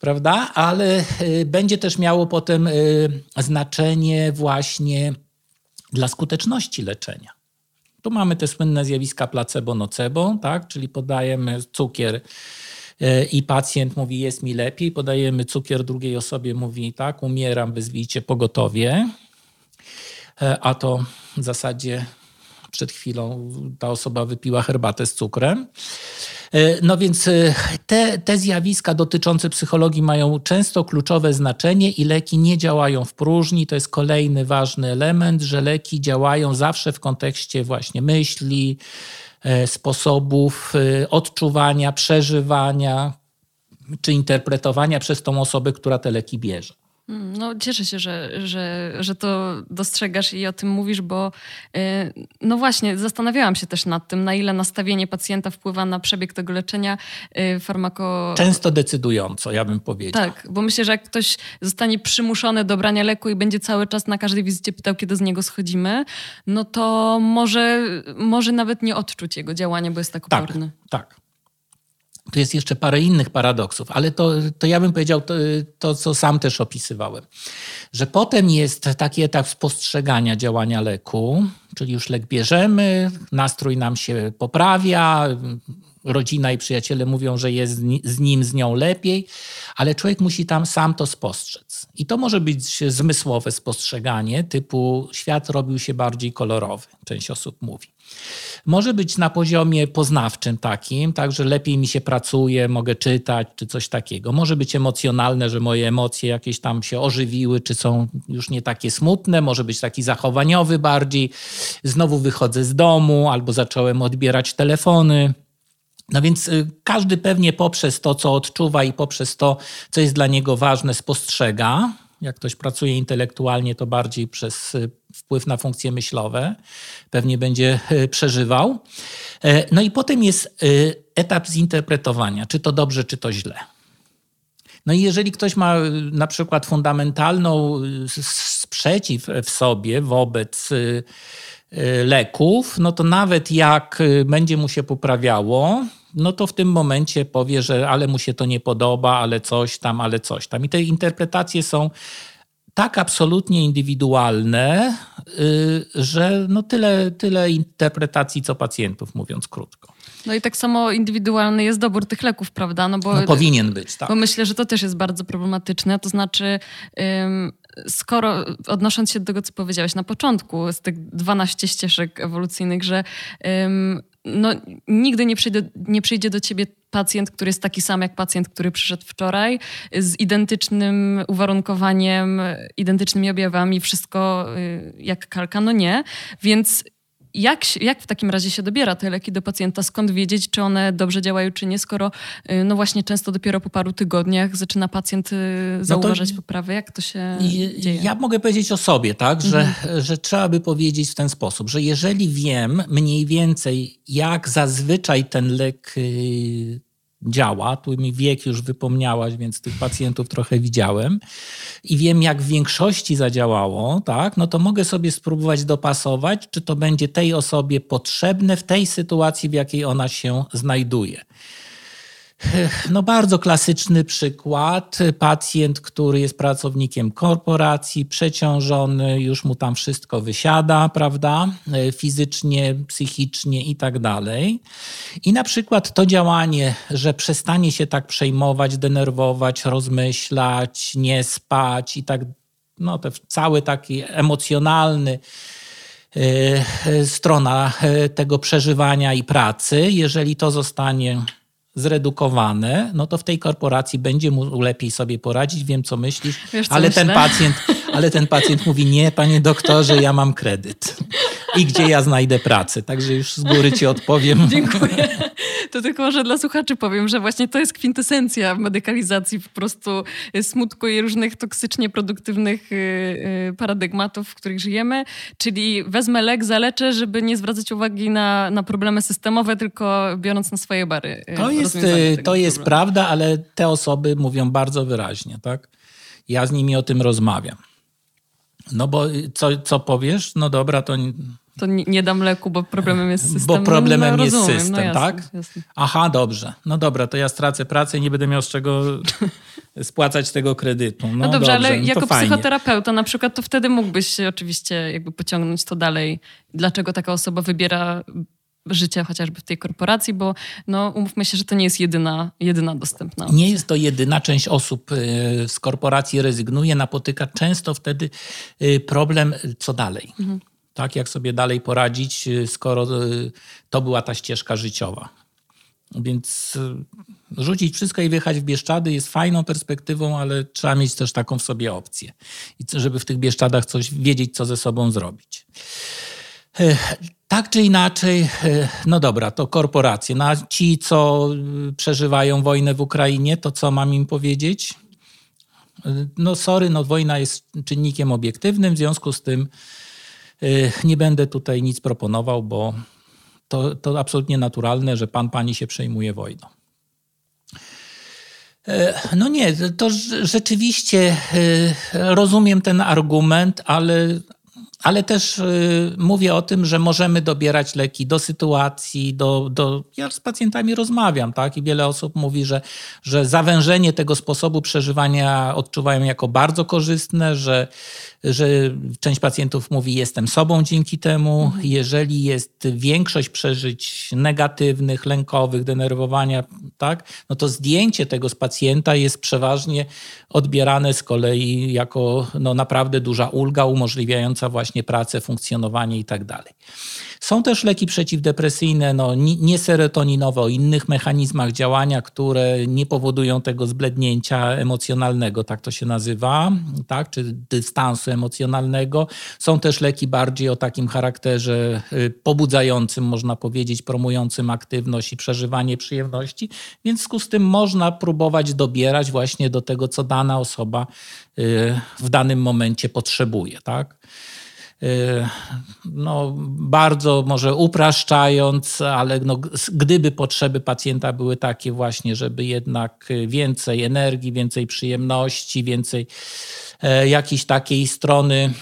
prawda? Ale y, będzie też miało potem y, znaczenie właśnie dla skuteczności leczenia. Tu mamy te słynne zjawiska placebo-nocebo, tak? czyli podajemy cukier y, i pacjent mówi jest mi lepiej, podajemy cukier drugiej osobie, mówi tak, umieram, wyzwijcie pogotowie, a to w zasadzie przed chwilą ta osoba wypiła herbatę z cukrem. E, no więc e, te, te zjawiska dotyczące psychologii mają często kluczowe znaczenie i leki nie działają w próżni. To jest kolejny ważny element, że leki działają zawsze w kontekście właśnie myśli, e, sposobów odczuwania, przeżywania czy interpretowania przez tą osobę, która te leki bierze. Mm, no, cieszę się, że, że, że to dostrzegasz i o tym mówisz, bo y, no właśnie, zastanawiałam się też nad tym, na ile nastawienie pacjenta wpływa na przebieg tego leczenia y, farmako... Często decydująco, ja bym powiedział. Tak, bo myślę, że jak ktoś zostanie przymuszony do brania leku i będzie cały czas na każdej wizycie pytał, kiedy z niego schodzimy, no to może, może nawet nie odczuć jego działania, bo jest tak uporny. Tak, tak. Tu jest jeszcze parę innych paradoksów, ale to, to ja bym powiedział to, to, co sam też opisywałem. Że potem jest taki etap spostrzegania działania leku, czyli już lek bierzemy, nastrój nam się poprawia, rodzina i przyjaciele mówią, że jest z nim, z nią lepiej, ale człowiek musi tam sam to spostrzec. I to może być zmysłowe spostrzeganie, typu świat robił się bardziej kolorowy, część osób mówi. Może być na poziomie poznawczym takim, tak, że lepiej mi się pracuje, mogę czytać, czy coś takiego. Może być emocjonalne, że moje emocje jakieś tam się ożywiły, czy są już nie takie smutne. Może być taki zachowaniowy bardziej. Znowu wychodzę z domu, albo zacząłem odbierać telefony. No więc y, każdy pewnie poprzez to, co odczuwa i poprzez to, co jest dla niego ważne, spostrzega. Jak ktoś pracuje intelektualnie, to bardziej przez y, wpływ na funkcje myślowe pewnie będzie y, przeżywał. E, no i potem jest etap zinterpretowania, czy to dobrze, czy to źle. No i jeżeli ktoś ma na przykład fundamentalną sprzeciw w sobie wobec leków, no to nawet jak będzie mu się poprawiało, no to w tym momencie powie, że ale mu się to nie podoba, ale coś tam, ale coś tam. I te interpretacje są tak absolutnie indywidualne, y, że no tyle, tyle interpretacji co pacjentów, mówiąc krótko. No i tak samo indywidualny jest dobór tych leków, prawda? No, bo, no powinien być, tak. Bo myślę, że to też jest bardzo problematyczne. To znaczy, skoro odnosząc się do tego, co powiedziałeś na początku, z tych 12 ścieżek ewolucyjnych, że no, nigdy nie przyjdzie, nie przyjdzie do ciebie pacjent, który jest taki sam jak pacjent, który przyszedł wczoraj, z identycznym uwarunkowaniem, identycznymi objawami, wszystko y, jak kalka, no nie. Więc jak, jak w takim razie się dobiera te leki do pacjenta? Skąd wiedzieć, czy one dobrze działają, czy nie, skoro y, no właśnie często dopiero po paru tygodniach zaczyna pacjent y, zauważać no poprawę? Jak to się dzieje? Ja mogę powiedzieć o sobie, tak, że, mhm. że trzeba by powiedzieć w ten sposób, że jeżeli wiem mniej więcej, jak zazwyczaj ten lek y, działa. Tu mi wiek już wypomniałaś, więc tych pacjentów trochę widziałem i wiem, jak w większości zadziałało, tak, no to mogę sobie spróbować dopasować, czy to będzie tej osobie potrzebne w tej sytuacji, w jakiej ona się znajduje. No bardzo klasyczny przykład. Pacjent, który jest pracownikiem korporacji, przeciążony, już mu tam wszystko wysiada, prawda? Fizycznie, psychicznie i tak dalej. I na przykład to działanie, że przestanie się tak przejmować, denerwować, rozmyślać, nie spać i tak, no to cały taki emocjonalny, e, strona e, tego przeżywania i pracy, jeżeli to zostanie zredukowane, no to w tej korporacji będzie mu lepiej sobie poradzić, wiem co myślisz, Wiesz, co ale, myślę? ten pacjent, ale ten pacjent mówi, nie panie doktorze, ja mam kredyt i gdzie ja znajdę pracę, także już z góry ci odpowiem. Dziękuję. To tylko może dla słuchaczy powiem, że właśnie to jest kwintesencja medykalizacji po prostu smutku i różnych toksycznie produktywnych y, y, paradygmatów, w których żyjemy, czyli wezmę lek, zaleczę, żeby nie zwracać uwagi na, na problemy systemowe, tylko biorąc na swoje bary. To jest y, to jest prawda, ale te osoby mówią bardzo wyraźnie, tak? Ja z nimi o tym rozmawiam. No bo co, co powiesz? No dobra, to to nie, dam leku, bo problemem jest system. Bo problemem no, jest rozumiem. system, no, jasne, tak? Jasne. Aha, dobrze. No dobra, to ja stracę pracę i nie będę miał z czego spłacać tego kredytu. No, no dobrze, dobrze, ale no jako psychoterapeuta na przykład, to wtedy mógłbyś oczywiście jakby pociągnąć to dalej. Dlaczego taka osoba wybiera życia chociażby w tej korporacji, bo no, umówmy się, że to nie jest jedyna, jedyna dostępna opcja. Nie jest to jedyna. Część osób y, z korporacji rezygnuje, napotyka często wtedy y, problem, co dalej. Mhm. Tak, jak sobie dalej poradzić, skoro to była ta ścieżka życiowa. Więc rzucić wszystko i wyjechać w Bieszczady jest fajną perspektywą, ale trzeba mieć też taką w sobie opcję. I żeby w tych Bieszczadach coś wiedzieć, co ze sobą zrobić. Tak czy inaczej, e, no dobra, to korporacje. No a ci, co e, przeżywają wojnę w Ukrainie, to co mam im powiedzieć? E, no sorry, no wojna jest czynnikiem obiektywnym, w związku z tym nie będę tutaj nic proponował, bo to, to absolutnie naturalne, że pan, pani się przejmuje wojną. No nie, to rzeczywiście rozumiem ten argument, ale, ale też y, mówię o tym, że możemy dobierać leki do sytuacji, do, do... Ja z pacjentami rozmawiam, tak? I wiele osób mówi, że, że zawężenie tego sposobu przeżywania odczuwają jako bardzo korzystne, że że część pacjentów mówi, jestem sobą dzięki temu. Mhm. Jeżeli jest większość przeżyć negatywnych, lękowych, denerwowania, tak, no to zdjęcie tego z pacjenta jest przeważnie odbierane z kolei jako no, naprawdę duża ulga umożliwiająca właśnie pracę, funkcjonowanie i tak dalej. Są też leki przeciwdepresyjne, no, nie serotoninowe, o innych mechanizmach działania, które nie powodują tego zblednięcia emocjonalnego, tak to się nazywa, tak, czy dystansu emocjonalnego. Są też leki bardziej o takim charakterze y, pobudzającym, można powiedzieć, promującym aktywność i przeżywanie przyjemności, więc w związku z tym można próbować dobierać właśnie do tego, co dana osoba y, w danym momencie potrzebuje. Tak? Y, no, bardzo może upraszczając, ale no, gdyby potrzeby pacjenta były takie właśnie, żeby jednak więcej energii, więcej przyjemności, więcej e, jakiejś takiej strony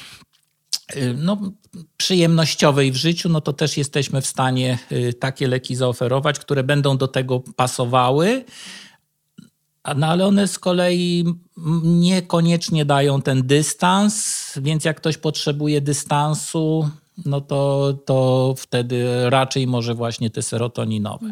e, no, przyjemnościowej w życiu, no to też jesteśmy w stanie e, takie leki zaoferować, które będą do tego pasowały, no ale one z kolei niekoniecznie dają ten dystans, więc jak ktoś potrzebuje dystansu, no to, to wtedy raczej może właśnie te serotoninowe.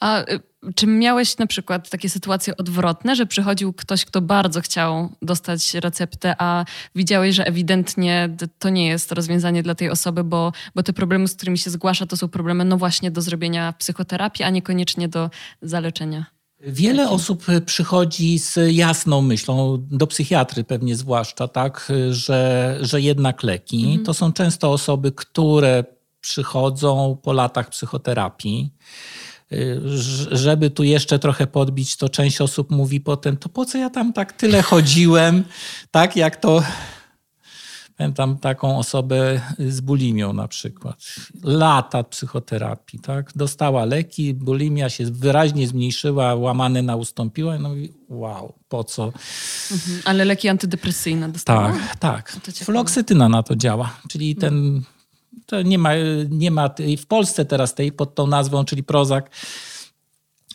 A y, czy miałeś na przykład takie sytuacje odwrotne, że przychodził ktoś, kto bardzo chciał dostać receptę, a widziałeś, że ewidentnie to nie jest rozwiązanie dla tej osoby, bo, bo te problemy, z którymi się zgłasza, to są problemy no właśnie do zrobienia psychoterapii, a niekoniecznie do zaleczenia? Wiele osób przychodzi z jasną myślą, do psychiatry pewnie zwłaszcza, tak, że, że jednak leki. Mhm. To są często osoby, które przychodzą po latach psychoterapii. Żeby tu jeszcze trochę podbić, to część osób mówi potem, to po co ja tam tak tyle chodziłem, tak jak to Pamiętam taką osobę z bulimią na przykład. Lata psychoterapii, tak? Dostała leki, bulimia się wyraźnie zmniejszyła, łamane na ustąpiła. No i wow, po co? Mhm, ale leki antydepresyjne dostała? Tak, tak. Floksytyna na to działa, czyli mhm. ten, to nie ma, nie ma w Polsce teraz tej pod tą nazwą, czyli Prozac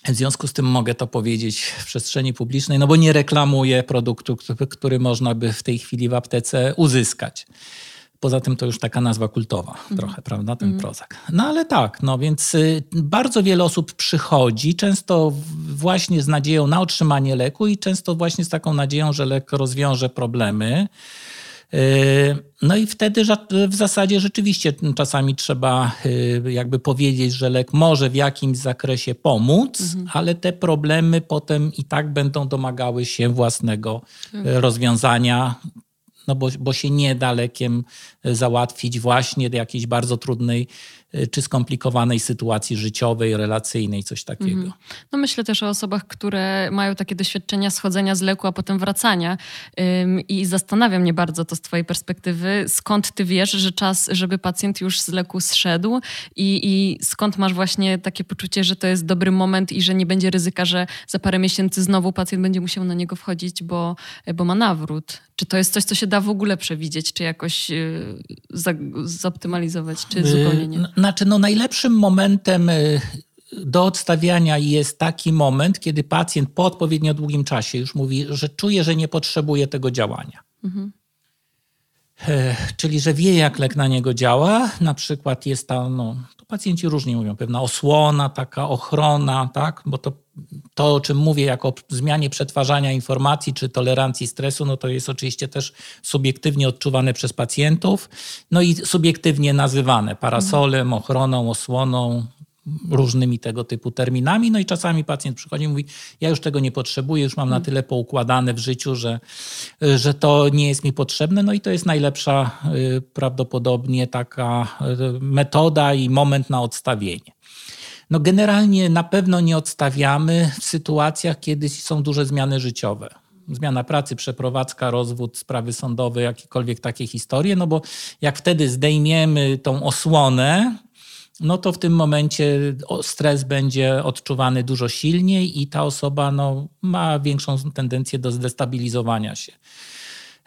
w związku z tym mogę to powiedzieć w przestrzeni publicznej, no bo nie reklamuję produktu, który, można by w tej chwili w aptece uzyskać. Poza tym to już taka nazwa kultowa mm. trochę, prawda, ten mm. Prozac. No ale tak, no więc y, bardzo wiele osób przychodzi, często właśnie z nadzieją na otrzymanie leku i często właśnie z taką nadzieją, że lek rozwiąże problemy. Yy, no i wtedy w zasadzie rzeczywiście czasami trzeba yy, jakby powiedzieć, że lek może w jakimś zakresie pomóc, mhm. ale te problemy potem i tak będą domagały się własnego mhm. rozwiązania, no bo, bo się nie da lekiem załatwić właśnie jakiejś bardzo trudnej czy skomplikowanej sytuacji życiowej, relacyjnej, coś takiego. Mhm. No myślę też o osobach, które mają takie doświadczenia schodzenia z leku, a potem wracania ym, i zastanawia mnie bardzo to z twojej perspektywy, skąd ty wiesz, że czas, żeby pacjent już z leku zszedł i, i skąd masz właśnie takie poczucie, że to jest dobry moment i że nie będzie ryzyka, że za parę miesięcy znowu pacjent będzie musiał na niego wchodzić, bo, bo ma nawrót. Czy to jest coś, co się da w ogóle przewidzieć, czy jakoś za, zoptymalizować, czy zupełnie nie? Znaczy, no najlepszym momentem y, do odstawiania jest taki moment, kiedy pacjent po odpowiednio długim czasie już mówi, że czuje, że nie potrzebuje tego działania. Mhm. E, czyli, że wie, jak lek na niego działa. Na przykład jest ta, no, pacjenci różnie mówią, pewna osłona, taka ochrona, tak? bo to, to, o czym mówię, jako zmianie przetwarzania informacji czy tolerancji stresu, no to jest oczywiście też subiektywnie odczuwane przez pacjentów, no i subiektywnie nazywane parasolem, ochroną, osłoną, różnymi tego typu terminami. No i czasami pacjent przychodzi i mówi: Ja już tego nie potrzebuję, już mam na tyle poukładane w życiu, że, że to nie jest mi potrzebne. No i to jest najlepsza y, prawdopodobnie taka y, metoda i moment na odstawienie. No generalnie na pewno nie odstawiamy w sytuacjach, kiedy są duże zmiany życiowe zmiana pracy, przeprowadzka, rozwód, sprawy sądowe, jakiekolwiek takie historie, no bo jak wtedy zdejmiemy tą osłonę, no to w tym momencie stres będzie odczuwany dużo silniej i ta osoba no, ma większą tendencję do zdestabilizowania się.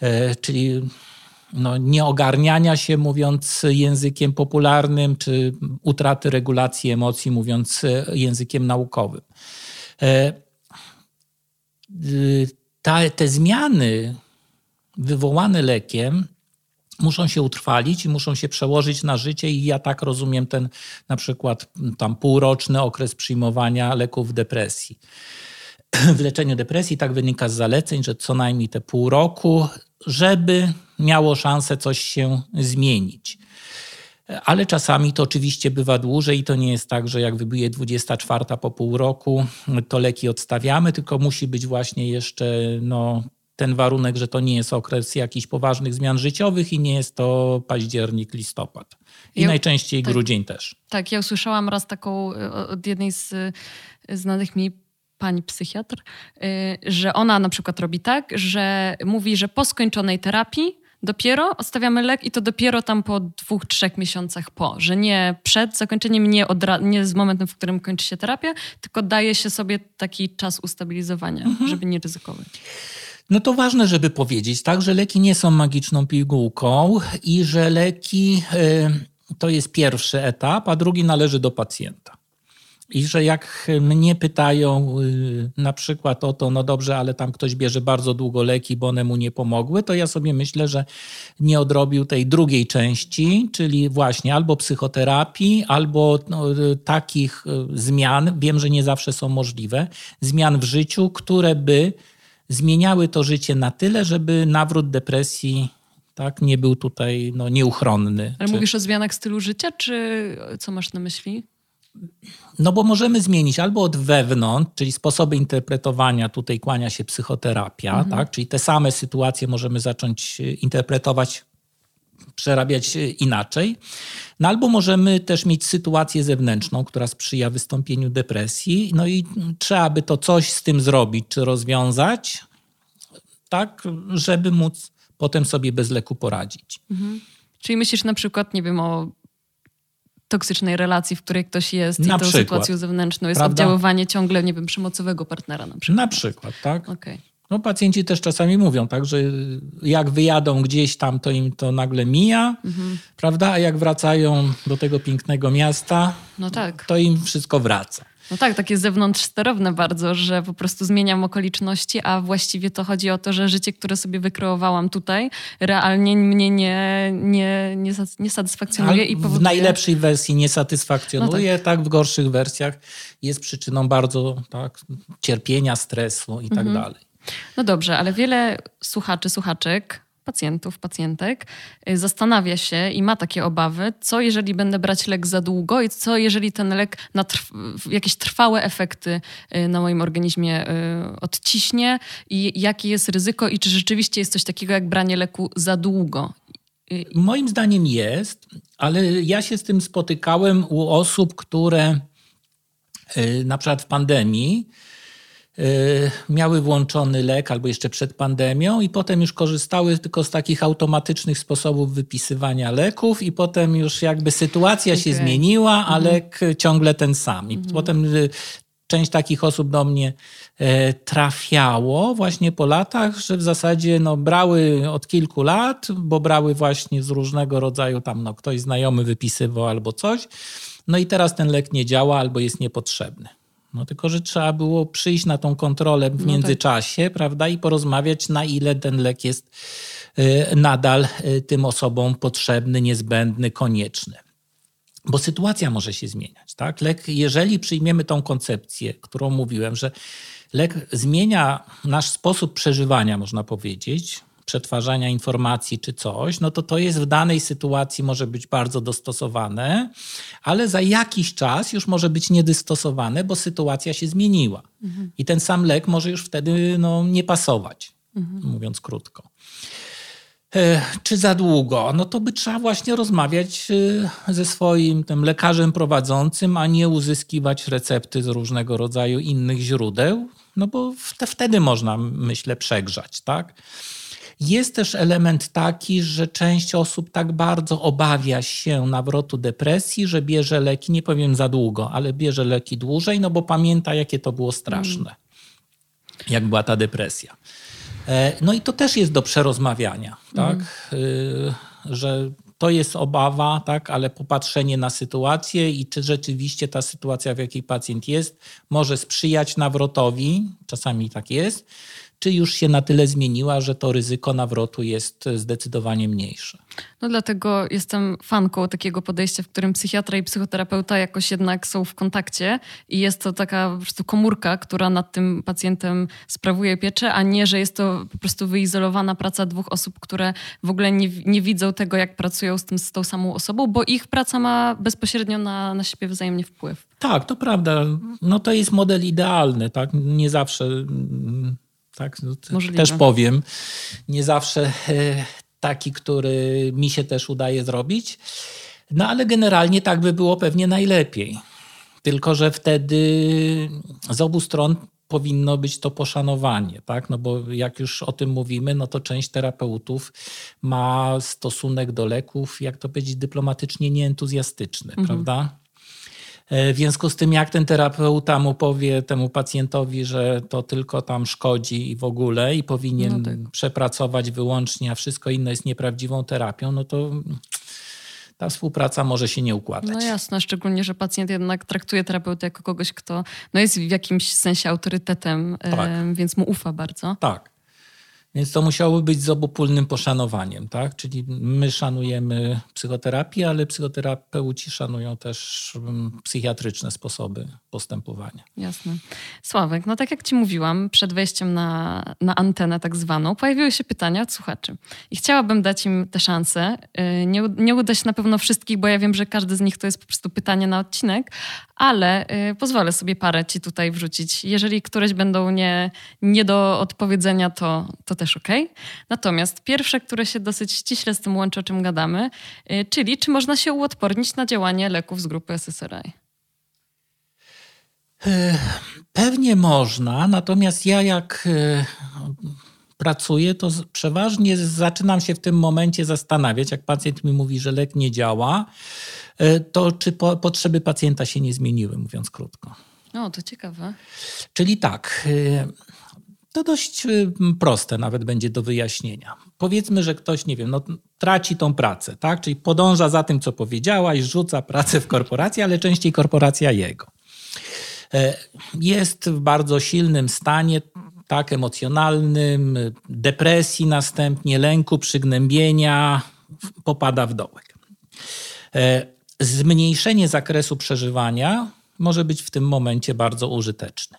E, czyli no, nieogarniania się, mówiąc językiem popularnym, czy utraty regulacji emocji, mówiąc językiem naukowym. E, ta, te zmiany wywołane lekiem muszą się utrwalić i muszą się przełożyć na życie i ja tak rozumiem ten na przykład tam półroczny okres przyjmowania leków depresji. W leczeniu depresji tak wynika z zaleceń, że co najmniej te pół roku, żeby miało szansę coś się zmienić. Ale czasami to oczywiście bywa dłużej i to nie jest tak, że jak wybije 24 po pół roku, to leki odstawiamy, tylko musi być właśnie jeszcze no, ten warunek, że to nie jest okres jakichś poważnych zmian życiowych i nie jest to październik, listopad. I ja, najczęściej tak, grudzień też. Tak, ja usłyszałam raz taką e, od jednej z e, znanych mi pani psychiatr, e, że ona na przykład robi tak, że mówi, że po skończonej terapii dopiero odstawiamy lek i to dopiero tam po dwóch, trzech miesiącach po, że nie przed zakończeniem, nie, nie z momentem, w którym kończy się terapia, tylko daje się sobie taki czas ustabilizowania, mhm. żeby nie ryzykować. No to ważne, żeby powiedzieć, tak, że leki nie są magiczną pigułką i że leki y, to jest pierwszy etap, a drugi należy do pacjenta. I że jak mnie pytają y, na przykład o to, no dobrze, ale tam ktoś bierze bardzo długo leki, bo one mu nie pomogły, to ja sobie myślę, że nie odrobił tej drugiej części, czyli właśnie albo psychoterapii, albo no, y, takich zmian, wiem, że nie zawsze są możliwe, zmian w życiu, które by zmieniały to życie na tyle, żeby nawrót depresji tak, nie był tutaj no, nieuchronny. Ale czy... mówisz o zmianach stylu życia, czy co masz na myśli? No bo możemy zmienić albo od wewnątrz, czyli sposoby interpretowania, tutaj kłania się psychoterapia, mhm. tak? czyli te same sytuacje możemy zacząć e, interpretować, przerabiać e, inaczej. No albo możemy też mieć sytuację zewnętrzną, która sprzyja wystąpieniu depresji, no i trzeba by to coś z tym zrobić, czy rozwiązać, tak, żeby móc potem sobie bez leku poradzić. Mhm. Czyli myślisz na przykład, nie wiem, o toksycznej relacji, w której ktoś jest na i tą sytuacją zewnętrzną jest prawda? oddziaływanie ciągle, nie wiem, przemocowego partnera na przykład. Na przykład, tak. Okay. No pacjenci też czasami mówią, tak, że jak wyjadą gdzieś tam, to im to nagle mija, mhm. prawda? A jak wracają do tego pięknego miasta, no tak. to im wszystko wraca. No tak, takie zewnątrz sterowne bardzo, że po prostu zmieniam okoliczności, a właściwie to chodzi o to, że życie, które sobie wykreowałam tutaj, realnie mnie nie, nie, nie, nie satysfakcjonuje i powoduje... W najlepszej wersji nie satysfakcjonuje, no tak. tak. w gorszych wersjach jest przyczyną bardzo tak, cierpienia, stresu i tak mhm. dalej. No dobrze, ale wiele słuchaczy, słuchaczek pacjentów, pacjentek y, zastanawia się i ma takie obawy, co jeżeli będę brać lek za długo i co jeżeli ten lek na jakieś trwałe efekty y, na moim organizmie y, odciśnie i jakie jest ryzyko i czy rzeczywiście jest coś takiego jak branie leku za długo. Moim zdaniem jest, ale ja się z tym spotykałem u osób, które na przykład w pandemii miały włączony lek albo jeszcze przed pandemią i potem już korzystały tylko z takich automatycznych sposobów wypisywania leków i potem już jakby sytuacja okay. się zmieniła, a mhm. lek ciągle ten sam. I mhm. potem y, część takich osób do mnie e, trafiało właśnie po latach, że w zasadzie no, brały od kilku lat, bo brały właśnie z różnego rodzaju tam no, ktoś znajomy wypisywał albo coś. No i teraz ten lek nie działa albo jest niepotrzebny. No tylko, że trzeba było przyjść na tą kontrolę w no międzyczasie, tak. prawda, i porozmawiać, na ile ten lek jest y, nadal y, tym osobom potrzebny, niezbędny, konieczny. Bo sytuacja może się zmieniać. Tak? Lek, jeżeli przyjmiemy tą koncepcję, którą mówiłem, że lek zmienia nasz sposób przeżywania, można powiedzieć, przetwarzania informacji czy coś, no to to jest w danej sytuacji może być bardzo dostosowane, ale za jakiś czas już może być niedostosowane, bo sytuacja się zmieniła. Mhm. I ten sam lek może już wtedy no, nie pasować, mhm. mówiąc krótko. E, czy za długo? No to by trzeba właśnie rozmawiać e, ze swoim tym lekarzem prowadzącym, a nie uzyskiwać recepty z różnego rodzaju innych źródeł, no bo wtedy można, myślę, przegrzać, tak? Jest też element taki, że część osób tak bardzo obawia się nawrotu depresji, że bierze leki, nie powiem za długo, ale bierze leki dłużej, no bo pamięta, jakie to było straszne, mm. jak była ta depresja. E, no i to też jest do przerozmawiania, tak? Mm. Że to jest obawa, tak, ale popatrzenie na sytuację i czy rzeczywiście ta sytuacja, w jakiej pacjent jest, może sprzyjać nawrotowi, czasami tak jest, czy już się na tyle zmieniła, że to ryzyko nawrotu jest zdecydowanie mniejsze. No dlatego jestem fanką takiego podejścia, w którym psychiatra i psychoterapeuta jakoś jednak są w kontakcie i jest to taka po prostu komórka, która nad tym pacjentem sprawuje pieczę, a nie, że jest to po prostu wyizolowana praca dwóch osób, które w ogóle nie, nie widzą tego, jak pracują z, tym, z tą samą osobą, bo ich praca ma bezpośrednio na, na siebie wzajemnie wpływ. Tak, to prawda. No to jest model idealny, tak? Nie zawsze tak? No, też powiem. Nie zawsze e, taki, który mi się też udaje zrobić. No ale generalnie tak by było pewnie najlepiej. Tylko, że wtedy z obu stron powinno być to poszanowanie, tak? No bo jak już o tym mówimy, no to część terapeutów ma stosunek do leków, jak to powiedzieć dyplomatycznie, nieentuzjastyczny, mhm. prawda? E, w związku z tym, jak ten terapeuta mu powie temu pacjentowi, że to tylko tam szkodzi i w ogóle i powinien no tak. przepracować wyłącznie, a wszystko inne jest nieprawdziwą terapią, no to ta współpraca może się nie układać. No jasne, szczególnie, że pacjent jednak traktuje terapeutę jako kogoś, kto no jest w jakimś sensie autorytetem, tak. więc mu ufa bardzo. Tak. Więc to musiałoby być z obopólnym poszanowaniem, tak? Czyli my szanujemy psychoterapię, ale psychoterapeuci szanują też mm, psychiatryczne sposoby postępowania. Jasne. Sławek, no tak jak ci mówiłam, przed wejściem na, na antenę tak zwaną, pojawiły się pytania od słuchaczy. I chciałabym dać im tę szansę. Y, nie, nie uda się na pewno wszystkich, bo ja wiem, że każdy z nich to jest po prostu pytanie na odcinek, ale y, pozwolę sobie parę ci tutaj wrzucić. Jeżeli któreś będą nie, nie do odpowiedzenia, to, to też ok. Natomiast pierwsze, które się dosyć ściśle z tym łączy, o czym gadamy, y, czyli czy można się uodpornić na działanie leków z grupy SSRI? E, pewnie można, natomiast ja jak e, pracuję, to przeważnie zaczynam się w tym momencie zastanawiać, jak pacjent mi mówi, że lek nie działa, e, to czy po, potrzeby pacjenta się nie zmieniły, mówiąc krótko. O, to ciekawe. Czyli tak, to dość proste nawet będzie do wyjaśnienia. Powiedzmy, że ktoś, nie wiem, no, traci tą pracę, tak? Czyli podąża za tym, co powiedziałaś, rzuca pracę w korporacji, ale częściej korporacja jego. E, jest w bardzo silnym stanie, tak, emocjonalnym, depresji następnie, lęku, przygnębienia, popada w dołek. E, zmniejszenie zakresu przeżywania może być w tym momencie bardzo użyteczne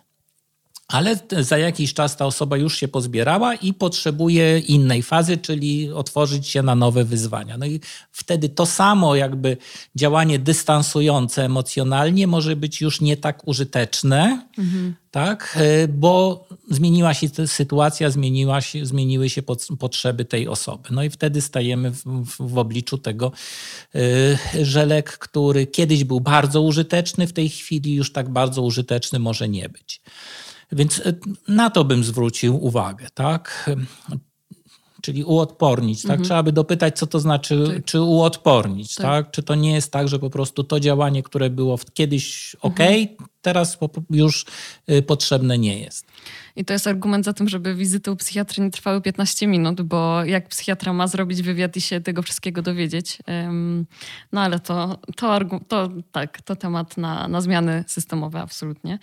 ale za jakiś czas ta osoba już się pozbierała i potrzebuje innej fazy, czyli otworzyć się na nowe wyzwania. No i wtedy to samo jakby działanie dystansujące emocjonalnie może być już nie tak użyteczne, mhm. tak? E, bo zmieniła się sytuacja, zmieniła się, zmieniły się potrzeby tej osoby. No i wtedy stajemy w, w, w obliczu tego, e, że lek, który kiedyś był bardzo użyteczny, w tej chwili już tak bardzo użyteczny może nie być. Więc e, na to bym zwrócił uwagę, tak? Czyli uodpornić, tak? Mhm. Trzeba by dopytać, co to znaczy, tak. czy uodpornić, tak. tak. Czy to nie jest tak, że po prostu to działanie, które było kiedyś ok, mhm. teraz już y, potrzebne nie jest. I to jest argument za tym, żeby wizyty u psychiatry nie trwały 15 minut, bo jak psychiatra ma zrobić wywiad i się tego wszystkiego dowiedzieć. No ale to, to, to tak, to temat na, na zmiany systemowe absolutnie.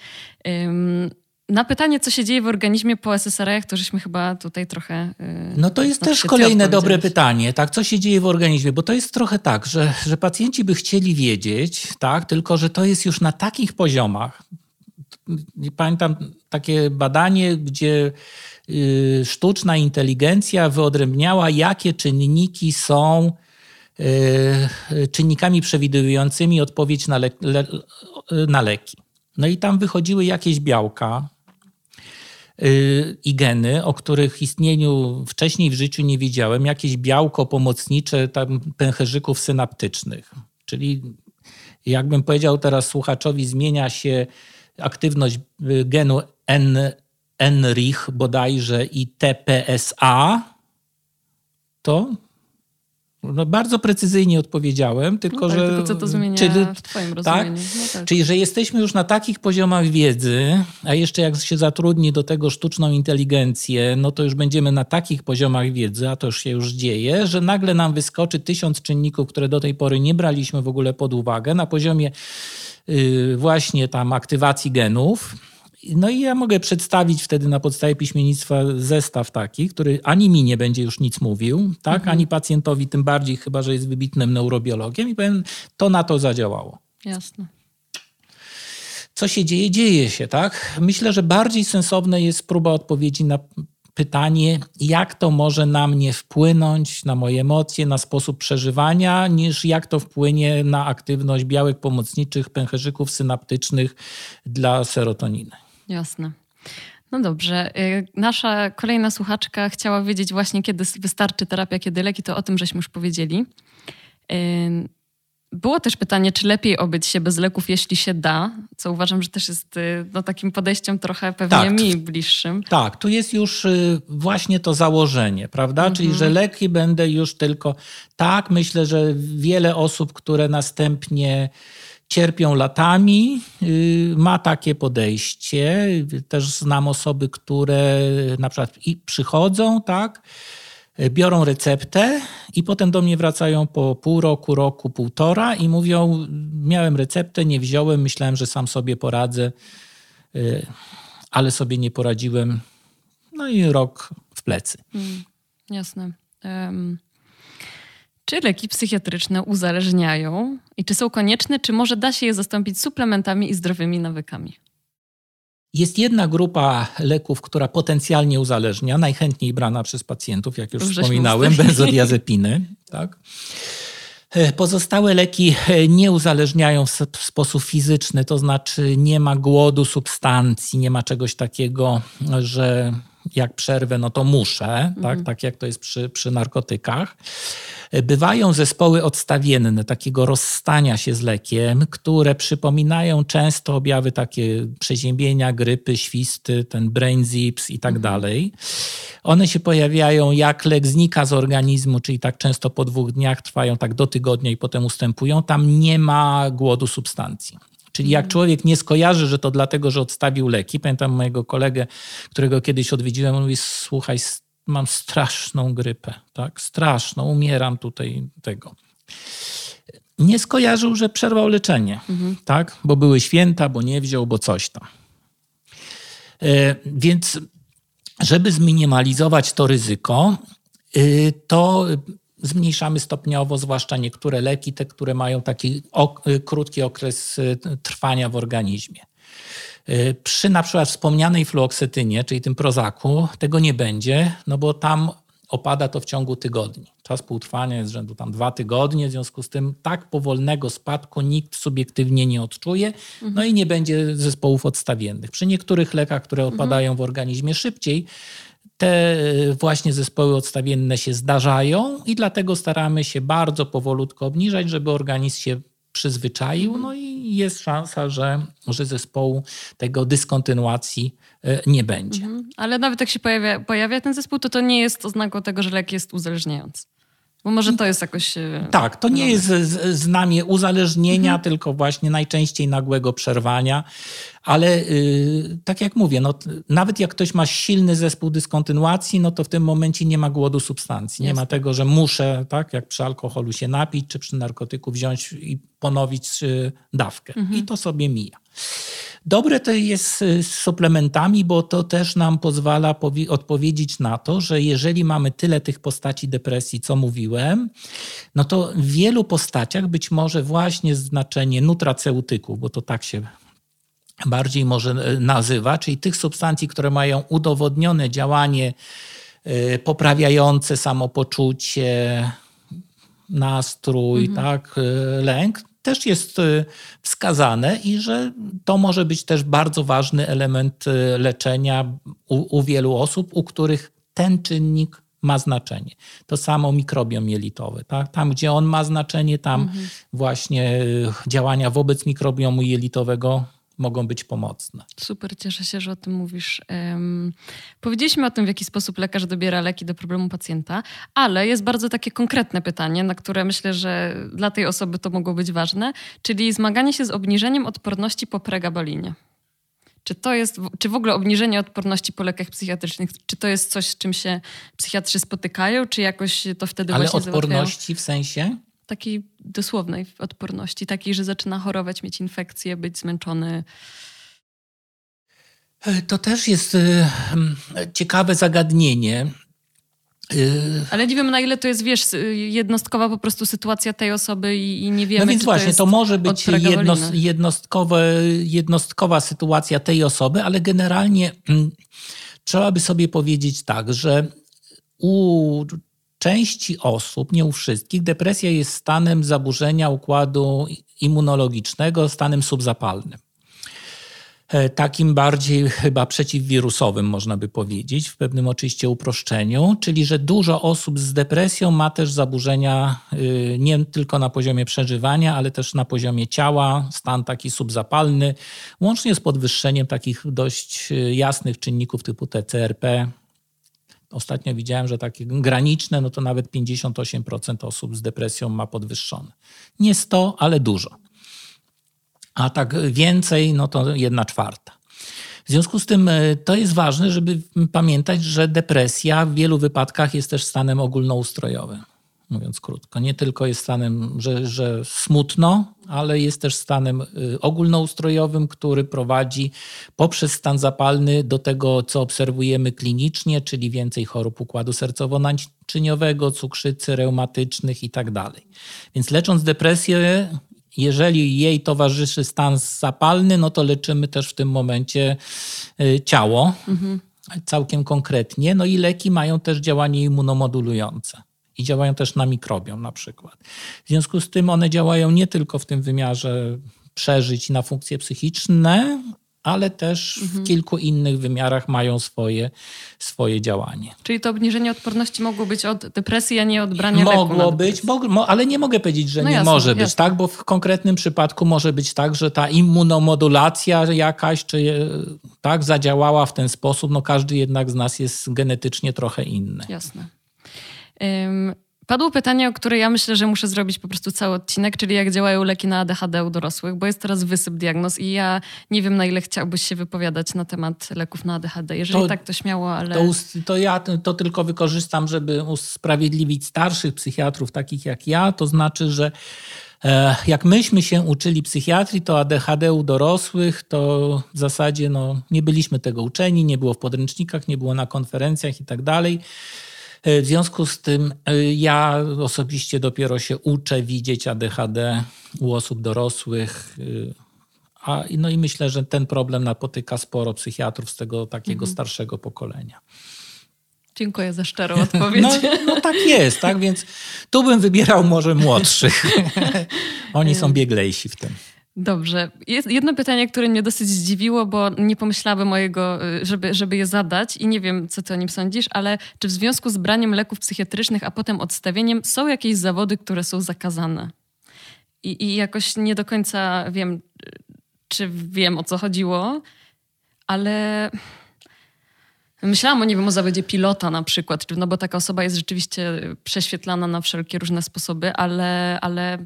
Na pytanie, co się dzieje w organizmie po SSRI, to żeśmy chyba tutaj trochę. Yy, no to jest też kolejne dobre pytanie, tak? Co się dzieje w organizmie? Bo to jest trochę tak, że, że pacjenci by chcieli wiedzieć, tak? Tylko, że to jest już na takich poziomach. Pamiętam takie badanie, gdzie yy, sztuczna inteligencja wyodrębniała, jakie czynniki są yy, czynnikami przewidującymi odpowiedź na, le, na leki. No i tam wychodziły jakieś białka, Y, i geny, o których istnieniu wcześniej w życiu nie wiedziałem, jakieś białko pomocnicze tam pęcherzyków synaptycznych. Czyli jakbym powiedział teraz słuchaczowi, zmienia się aktywność y, genu N, NRIH bodajże i TPSA, to no bardzo precyzyjnie odpowiedziałem, tylko no tak, że. Tylko co to zmienia czyli, w Twoim tak? rozumieniu? Tak? No tak. Czyli, że jesteśmy już na takich poziomach wiedzy, a jeszcze jak się zatrudni do tego sztuczną inteligencję, no to już będziemy na takich poziomach wiedzy, a to już się już dzieje, że nagle nam wyskoczy tysiąc czynników, które do tej pory nie braliśmy w ogóle pod uwagę na poziomie yy, właśnie tam aktywacji genów no i ja mogę przedstawić wtedy na podstawie piśmiennictwa zestaw taki, który ani mi nie będzie już nic mówił, tak, mhm. ani pacjentowi, tym bardziej chyba, że jest wybitnym neurobiologiem i powiem, to na to zadziałało. Jasne. Co się dzieje? Dzieje się, tak? Myślę, że bardziej sensowne jest próba odpowiedzi na pytanie, jak to może na mnie wpłynąć, na moje emocje, na sposób przeżywania, niż jak to wpłynie na aktywność białek pomocniczych, pęcherzyków synaptycznych dla serotoniny. Jasne. No dobrze. Y, nasza kolejna słuchaczka chciała wiedzieć właśnie, kiedy wystarczy terapia, kiedy leki, to o tym żeśmy już powiedzieli. Y, było też pytanie, czy lepiej obyć się bez leków, jeśli się da, co uważam, że też jest y, no, takim podejściem trochę pewnie tak, mi bliższym. Tak, tu jest już właśnie to założenie, prawda? Mhm. Czyli, że leki będę już tylko. Tak, myślę, że wiele osób, które następnie cierpią latami, y, ma takie podejście. Też znam osoby, które na przykład przychodzą, tak, biorą receptę i potem do mnie wracają po pół roku, roku, półtora i mówią: Miałem receptę, nie wziąłem, myślałem, że sam sobie poradzę, ale sobie nie poradziłem. No i rok w plecy. Mm, jasne. Um, czy leki psychiatryczne uzależniają i czy są konieczne, czy może da się je zastąpić suplementami i zdrowymi nawykami? Jest jedna grupa leków, która potencjalnie uzależnia, najchętniej brana przez pacjentów, jak już wspominałem, benzodiazepiny. Tak? E, pozostałe leki e, nie uzależniają w sposób fizyczny, to znaczy nie ma głodu substancji, nie ma czegoś takiego, że jak przerwę, no to muszę, tak? mhm. tak, jak to jest przy, przy narkotykach. Bywają zespoły odstawienne, takiego rozstania się z lekiem, które przypominają często objawy takie przeziębienia, grypy, świsty, ten brain zips i tak mhm. dalej. One się pojawiają, jak lek znika z organizmu, czyli tak często po dwóch dniach trwają tak do tygodnia i potem ustępują. Tam nie ma głodu substancji. Czyli jak mhm. człowiek nie skojarzy, że to dlatego, że odstawił leki. Pamiętam mojego kolegę, którego kiedyś odwiedziłem, on mówi, słuchaj, mam straszną grypę, tak? Straszną, umieram tutaj tego. Nie skojarzył, że przerwał leczenie, mhm. tak? Bo były święta, bo nie wziął, bo coś tam. E, więc żeby zminimalizować to ryzyko, y, to zmniejszamy stopniowo, zwłaszcza niektóre leki, te, które mają taki ok krótki okres y, trwania w organizmie. Y, przy na przykład wspomnianej fluoksetynie, czyli tym prozaku, tego nie będzie, no bo tam opada to w ciągu tygodni. Czas półtrwania jest rzędu tam dwa tygodnie, w związku z tym tak powolnego spadku nikt subiektywnie nie odczuje, mhm. no i nie będzie zespołów odstawiennych. Przy niektórych lekach, które opadają mhm. w organizmie szybciej, te właśnie zespoły odstawienne się zdarzają i dlatego staramy się bardzo powolutku obniżać, żeby organizm się przyzwyczaił, no i jest szansa, że, że zespołu tego dyskontynuacji e, nie będzie. Mhm. Ale nawet jak się pojawia, pojawia ten zespół, to to nie jest oznaką tego, że lek jest uzależniający. Bo może to jest jakoś. E, tak, to nie jest znamie uzależnienia, mhm. tylko właśnie najczęściej nagłego przerwania. Ale yy, tak jak mówię, no, nawet jak ktoś ma silny zespół dyskontynuacji, no to w tym momencie nie ma głodu substancji. Nie ma tego, że muszę, tak jak przy alkoholu się napić, czy przy narkotyku wziąć i ponowić yy, dawkę. Mhm. I to sobie mija. Dobre to jest y, z suplementami, bo to też nam pozwala odpowiedzieć na to, że jeżeli mamy tyle tych postaci depresji, co mówiłem, no to w wielu postaciach być może właśnie znaczenie nutraceutyków, bo to tak się bardziej może e, nazywa, czyli tych substancji, które mają udowodnione działanie e, poprawiające samopoczucie, nastrój, mhm. tak, e, lęk, też jest wskazane i że to może być też bardzo ważny element leczenia u, u wielu osób, u których ten czynnik ma znaczenie. To samo mikrobiom jelitowy. Tak? Tam, gdzie on ma znaczenie, tam mhm. właśnie działania wobec mikrobiomu jelitowego mogą być pomocne. Super, cieszę się, że o tym mówisz. Um, powiedzieliśmy o tym, w jaki sposób lekarz dobiera leki do problemu pacjenta, ale jest bardzo takie konkretne pytanie, na które myślę, że dla tej osoby to mogło być ważne, czyli zmaganie się z obniżeniem odporności po pregabalinie. Czy to jest, czy w ogóle obniżenie odporności po lekach psychiatrycznych, czy to jest coś, z czym się psychiatrzy spotykają, czy jakoś to wtedy Ale właśnie odporności załatwiają? w sensie? Takiej dosłownej odporności, takiej, że zaczyna chorować, mieć infekcję, być zmęczony. E, to też jest e, ciekawe zagadnienie. E, Ale nie wiem, na ile to jest, wiesz, jednostkowa po prostu sytuacja tej osoby i, i nie wiemy, No więc właśnie, to, to może być jednost, jednostkowe, jednostkowa sytuacja tej osoby, ale generalnie mm, trzeba by sobie powiedzieć tak, że u części osób, nie u wszystkich, depresja jest stanem zaburzenia układu immunologicznego, stanem subzapalnym. E, takim bardziej chyba przeciwwirusowym, można by powiedzieć, w pewnym oczywiście uproszczeniu, czyli że dużo osób z depresją ma też zaburzenia y, nie tylko na poziomie przeżywania, ale też na poziomie ciała, stan taki subzapalny, łącznie z podwyższeniem takich dość y, jasnych czynników typu TCRP, Ostatnio widziałem, że takie graniczne, no to nawet 58% osób z depresją ma podwyższone. Nie 100, ale dużo. A tak więcej, no to jedna czwarta. W W związku z tym e, to jest ważne, żeby pamiętać, że depresja w wielu wypadkach jest też stanem ogólnoustrojowym mówiąc krótko. Nie tylko jest stanem, że, że smutno, ale jest też stanem y, ogólnoustrojowym, który prowadzi poprzez stan zapalny do tego, co obserwujemy klinicznie, czyli więcej chorób układu sercowo-naczyniowego, cukrzycy reumatycznych itd. Tak Więc lecząc depresję, jeżeli jej towarzyszy stan zapalny, no to leczymy też w tym momencie y, ciało. Mhm. Całkiem konkretnie. No i leki mają też działanie immunomodulujące i działają też na mikrobiom na przykład. W związku z tym one działają nie tylko w tym wymiarze przeżyć na funkcje psychiczne, ale też mhm. w kilku innych wymiarach mają swoje, swoje działanie. Czyli to obniżenie odporności mogło być od depresji, a nie od brania Mogło być, ale nie mogę powiedzieć, że no nie jasne, może być, jasne. tak? Bo w konkretnym przypadku może być tak, że ta immunomodulacja jakaś, czy tak, zadziałała w ten sposób. No każdy jednak z nas jest genetycznie trochę inny. Jasne. Padło pytanie, o które ja myślę, że muszę zrobić po prostu cały odcinek, czyli jak działają leki na ADHD u dorosłych, bo jest teraz wysyp diagnoz i ja nie wiem, na ile chciałbyś się wypowiadać na temat leków na ADHD. Jeżeli to, tak, to śmiało, ale... To, to ja to tylko wykorzystam, żeby usprawiedliwić starszych psychiatrów, takich jak ja. To znaczy, że e, jak myśmy się uczyli psychiatrii, to ADHD u dorosłych, to w zasadzie no, nie byliśmy tego uczeni, nie było w podręcznikach, nie było na konferencjach i tak dalej. E, w związku z tym e, ja osobiście dopiero się uczę widzieć ADHD u osób dorosłych. E, a, no i myślę, że ten problem napotyka sporo psychiatrów z tego takiego mhm. starszego pokolenia. Dziękuję za szczerą odpowiedź. No, no, tak jest, tak? Więc tu bym wybierał może młodszych. Oni są bieglejsi w tym. Dobrze. Jest jedno pytanie, które mnie dosyć zdziwiło, bo nie pomyślałabym mojego, y, żeby, żeby je zadać i nie wiem, co ty o nim sądzisz, ale czy w związku z braniem leków psychiatrycznych, a potem odstawieniem są jakieś zawody, które są zakazane? I, I jakoś nie do końca wiem, czy wiem, o co chodziło, ale... Myślałam o, nie wiem, o zawodzie pilota na przykład, no bo taka osoba jest rzeczywiście prześwietlana na wszelkie różne sposoby, ale, ale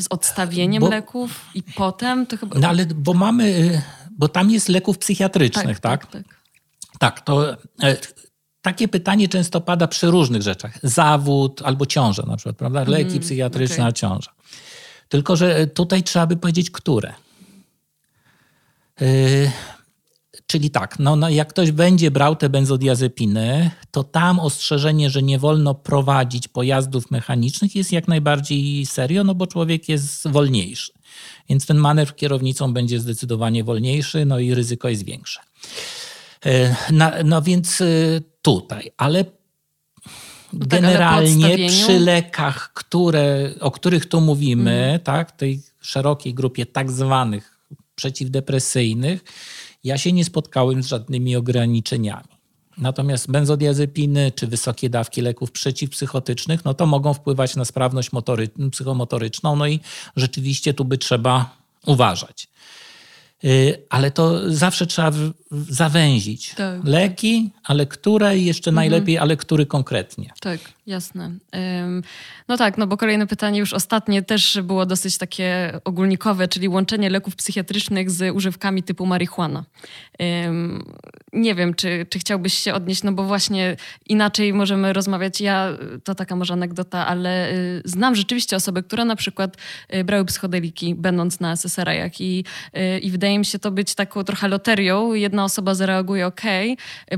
z odstawieniem bo, leków i potem to chyba... No ale bo mamy, y, bo tam jest leków psychiatrycznych, tak? Tak, tak. tak. tak to e, takie pytanie często pada przy różnych rzeczach. Zawód albo ciąża na przykład, prawda? Leki mm, psychiatryczne, okay. a ciąża. Tylko, że tutaj trzeba by powiedzieć, które. Y, Czyli tak, no, no, jak ktoś będzie brał te benzodiazepiny, to tam ostrzeżenie, że nie wolno prowadzić pojazdów mechanicznych jest jak najbardziej serio, no bo człowiek jest wolniejszy. Więc ten manewr kierownicą będzie zdecydowanie wolniejszy, no i ryzyko jest większe. No, no więc e, tutaj, ale tak, generalnie przy lekach, które, o których tu mówimy, mm. tak, tej szerokiej grupie tak zwanych przeciwdepresyjnych, ja się nie spotkałem z żadnymi ograniczeniami. Natomiast benzodiazepiny czy wysokie dawki leków przeciwpsychotycznych, no to mogą wpływać na sprawność motory, psychomotoryczną, no i rzeczywiście tu by trzeba uważać. Y, ale to zawsze trzeba zawęzić. Tak. Leki, ale które i jeszcze mhm. najlepiej, ale który konkretnie. Tak, jasne. No tak, no bo kolejne pytanie, już ostatnie, też było dosyć takie ogólnikowe, czyli łączenie leków psychiatrycznych z używkami typu marihuana. Nie wiem, czy, czy chciałbyś się odnieść, no bo właśnie inaczej możemy rozmawiać. Ja, to taka może anegdota, ale y, znam rzeczywiście osoby, które na przykład y, brały psychodeliki, będąc na SSRI-ach i, y, i wydaje mi się to być taką trochę loterią. Jedna osoba zareaguje ok,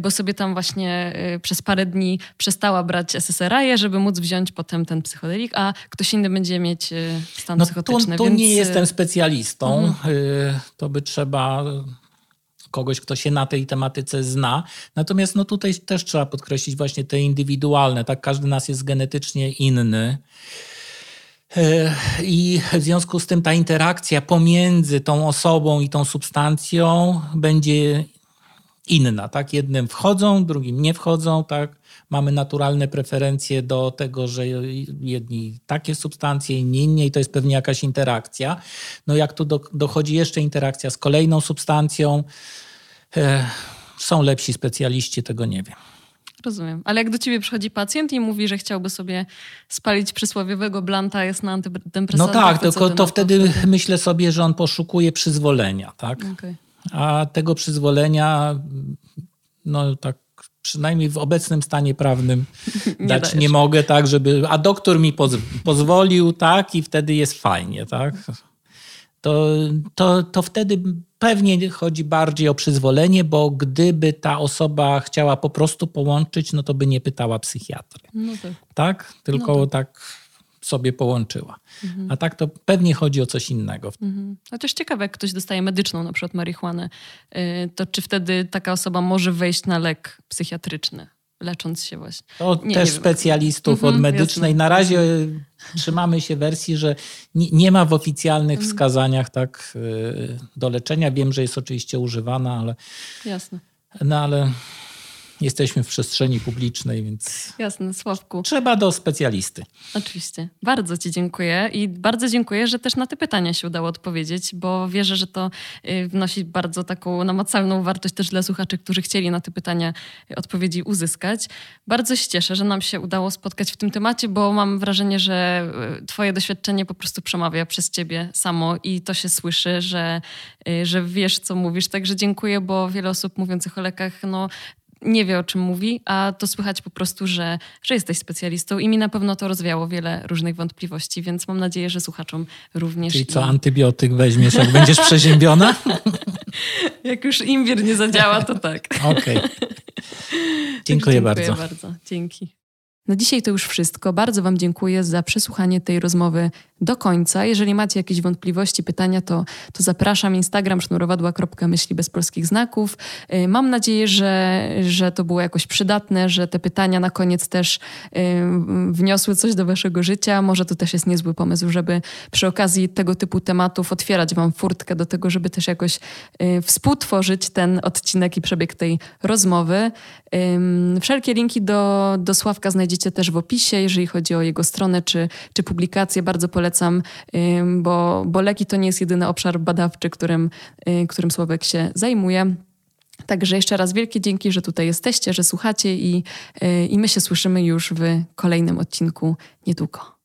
bo sobie tam właśnie przez parę dni przestała brać SSRI, żeby móc wziąć potem ten psychodelik, a ktoś inny będzie mieć stan no, psychotyczny. Tu, tu więc... nie jestem specjalistą. Mhm. To by trzeba kogoś, kto się na tej tematyce zna. Natomiast no tutaj też trzeba podkreślić właśnie te indywidualne, tak? Każdy nas jest genetycznie inny. I w związku z tym ta interakcja pomiędzy tą osobą i tą substancją będzie inna, tak? Jednym wchodzą, drugim nie wchodzą, tak? Mamy naturalne preferencje do tego, że jedni takie substancje, inni inne i to jest pewnie jakaś interakcja. No jak tu do, dochodzi jeszcze interakcja z kolejną substancją, e, są lepsi specjaliści, tego nie wiem. Rozumiem. Ale jak do ciebie przychodzi pacjent i mówi, że chciałby sobie spalić przysłowiowego blanta, jest na antydepresantach... No tak, tylko to, to wtedy myślę sobie, że on poszukuje przyzwolenia, tak? Okay. A tego przyzwolenia, no tak przynajmniej w obecnym stanie prawnym nie dać dajesz. nie mogę, tak, żeby, a doktor mi poz, pozwolił, tak, i wtedy jest fajnie, tak. To, to, to wtedy pewnie chodzi bardziej o przyzwolenie, bo gdyby ta osoba chciała po prostu połączyć, no to by nie pytała psychiatry. No tak. tak? Tylko no tak. tak sobie połączyła. Mhm. A tak to pewnie chodzi o coś innego. Mhm. Chociaż ciekawe, jak ktoś dostaje medyczną, na przykład marihuanę, y, to czy wtedy taka osoba może wejść na lek psychiatryczny? lecząc się właśnie. To nie, też nie specjalistów mhm, od medycznej. Jasne. Na razie trzymamy się wersji, że nie, nie ma w oficjalnych mhm. wskazaniach tak y, do leczenia. Wiem, że jest oczywiście używana, ale. Jasne. No ale jesteśmy w przestrzeni publicznej, więc. Jasne, Sławku. Trzeba do specjalisty. Oczywiście. Bardzo Ci dziękuję i bardzo dziękuję, że też na te pytania się udało odpowiedzieć, bo wierzę, że to y, wnosi bardzo taką namacalną wartość też dla słuchaczy, którzy chcieli na te pytania odpowiedzi uzyskać. Bardzo się cieszę, że nam się udało spotkać w tym temacie, bo mam wrażenie, że y, Twoje doświadczenie po prostu przemawia przez Ciebie samo i to się słyszy, że, y, że wiesz, co mówisz. Także dziękuję, bo wiele osób mówiących o lekach, no nie wie, o czym mówi, a to słychać po prostu, że, że jesteś specjalistą i mi na pewno to rozwiało wiele różnych wątpliwości, więc mam nadzieję, że słuchaczom również. Czyli co, antybiotyk weźmiesz, jak będziesz przeziębiona? jak już imbir nie zadziała, to tak. Okej. Okay. Dziękuję, Dziękuję bardzo. bardzo. Dzięki. Na dzisiaj to już wszystko. Bardzo Wam dziękuję za przesłuchanie tej rozmowy do końca. Jeżeli macie jakieś wątpliwości, pytania, to, to zapraszam. Instagram sznurowadła.myśli bez polskich znaków. Y, mam nadzieję, że, że to było jakoś przydatne, że te pytania na koniec też y, wniosły coś do Waszego życia. Może to też jest niezły pomysł, żeby przy okazji tego typu tematów otwierać Wam furtkę do tego, żeby też jakoś y, współtworzyć ten odcinek i przebieg tej rozmowy. Wszelkie linki do, do Sławka znajdziecie też w opisie, jeżeli chodzi o jego stronę czy, czy publikacje. Bardzo polecam, bo, bo leki to nie jest jedyny obszar badawczy, którym, y, którym Sławek się zajmuje. Także jeszcze raz wielkie dzięki, że tutaj jesteście, że słuchacie i, y, i my się słyszymy już w kolejnym odcinku niedługo.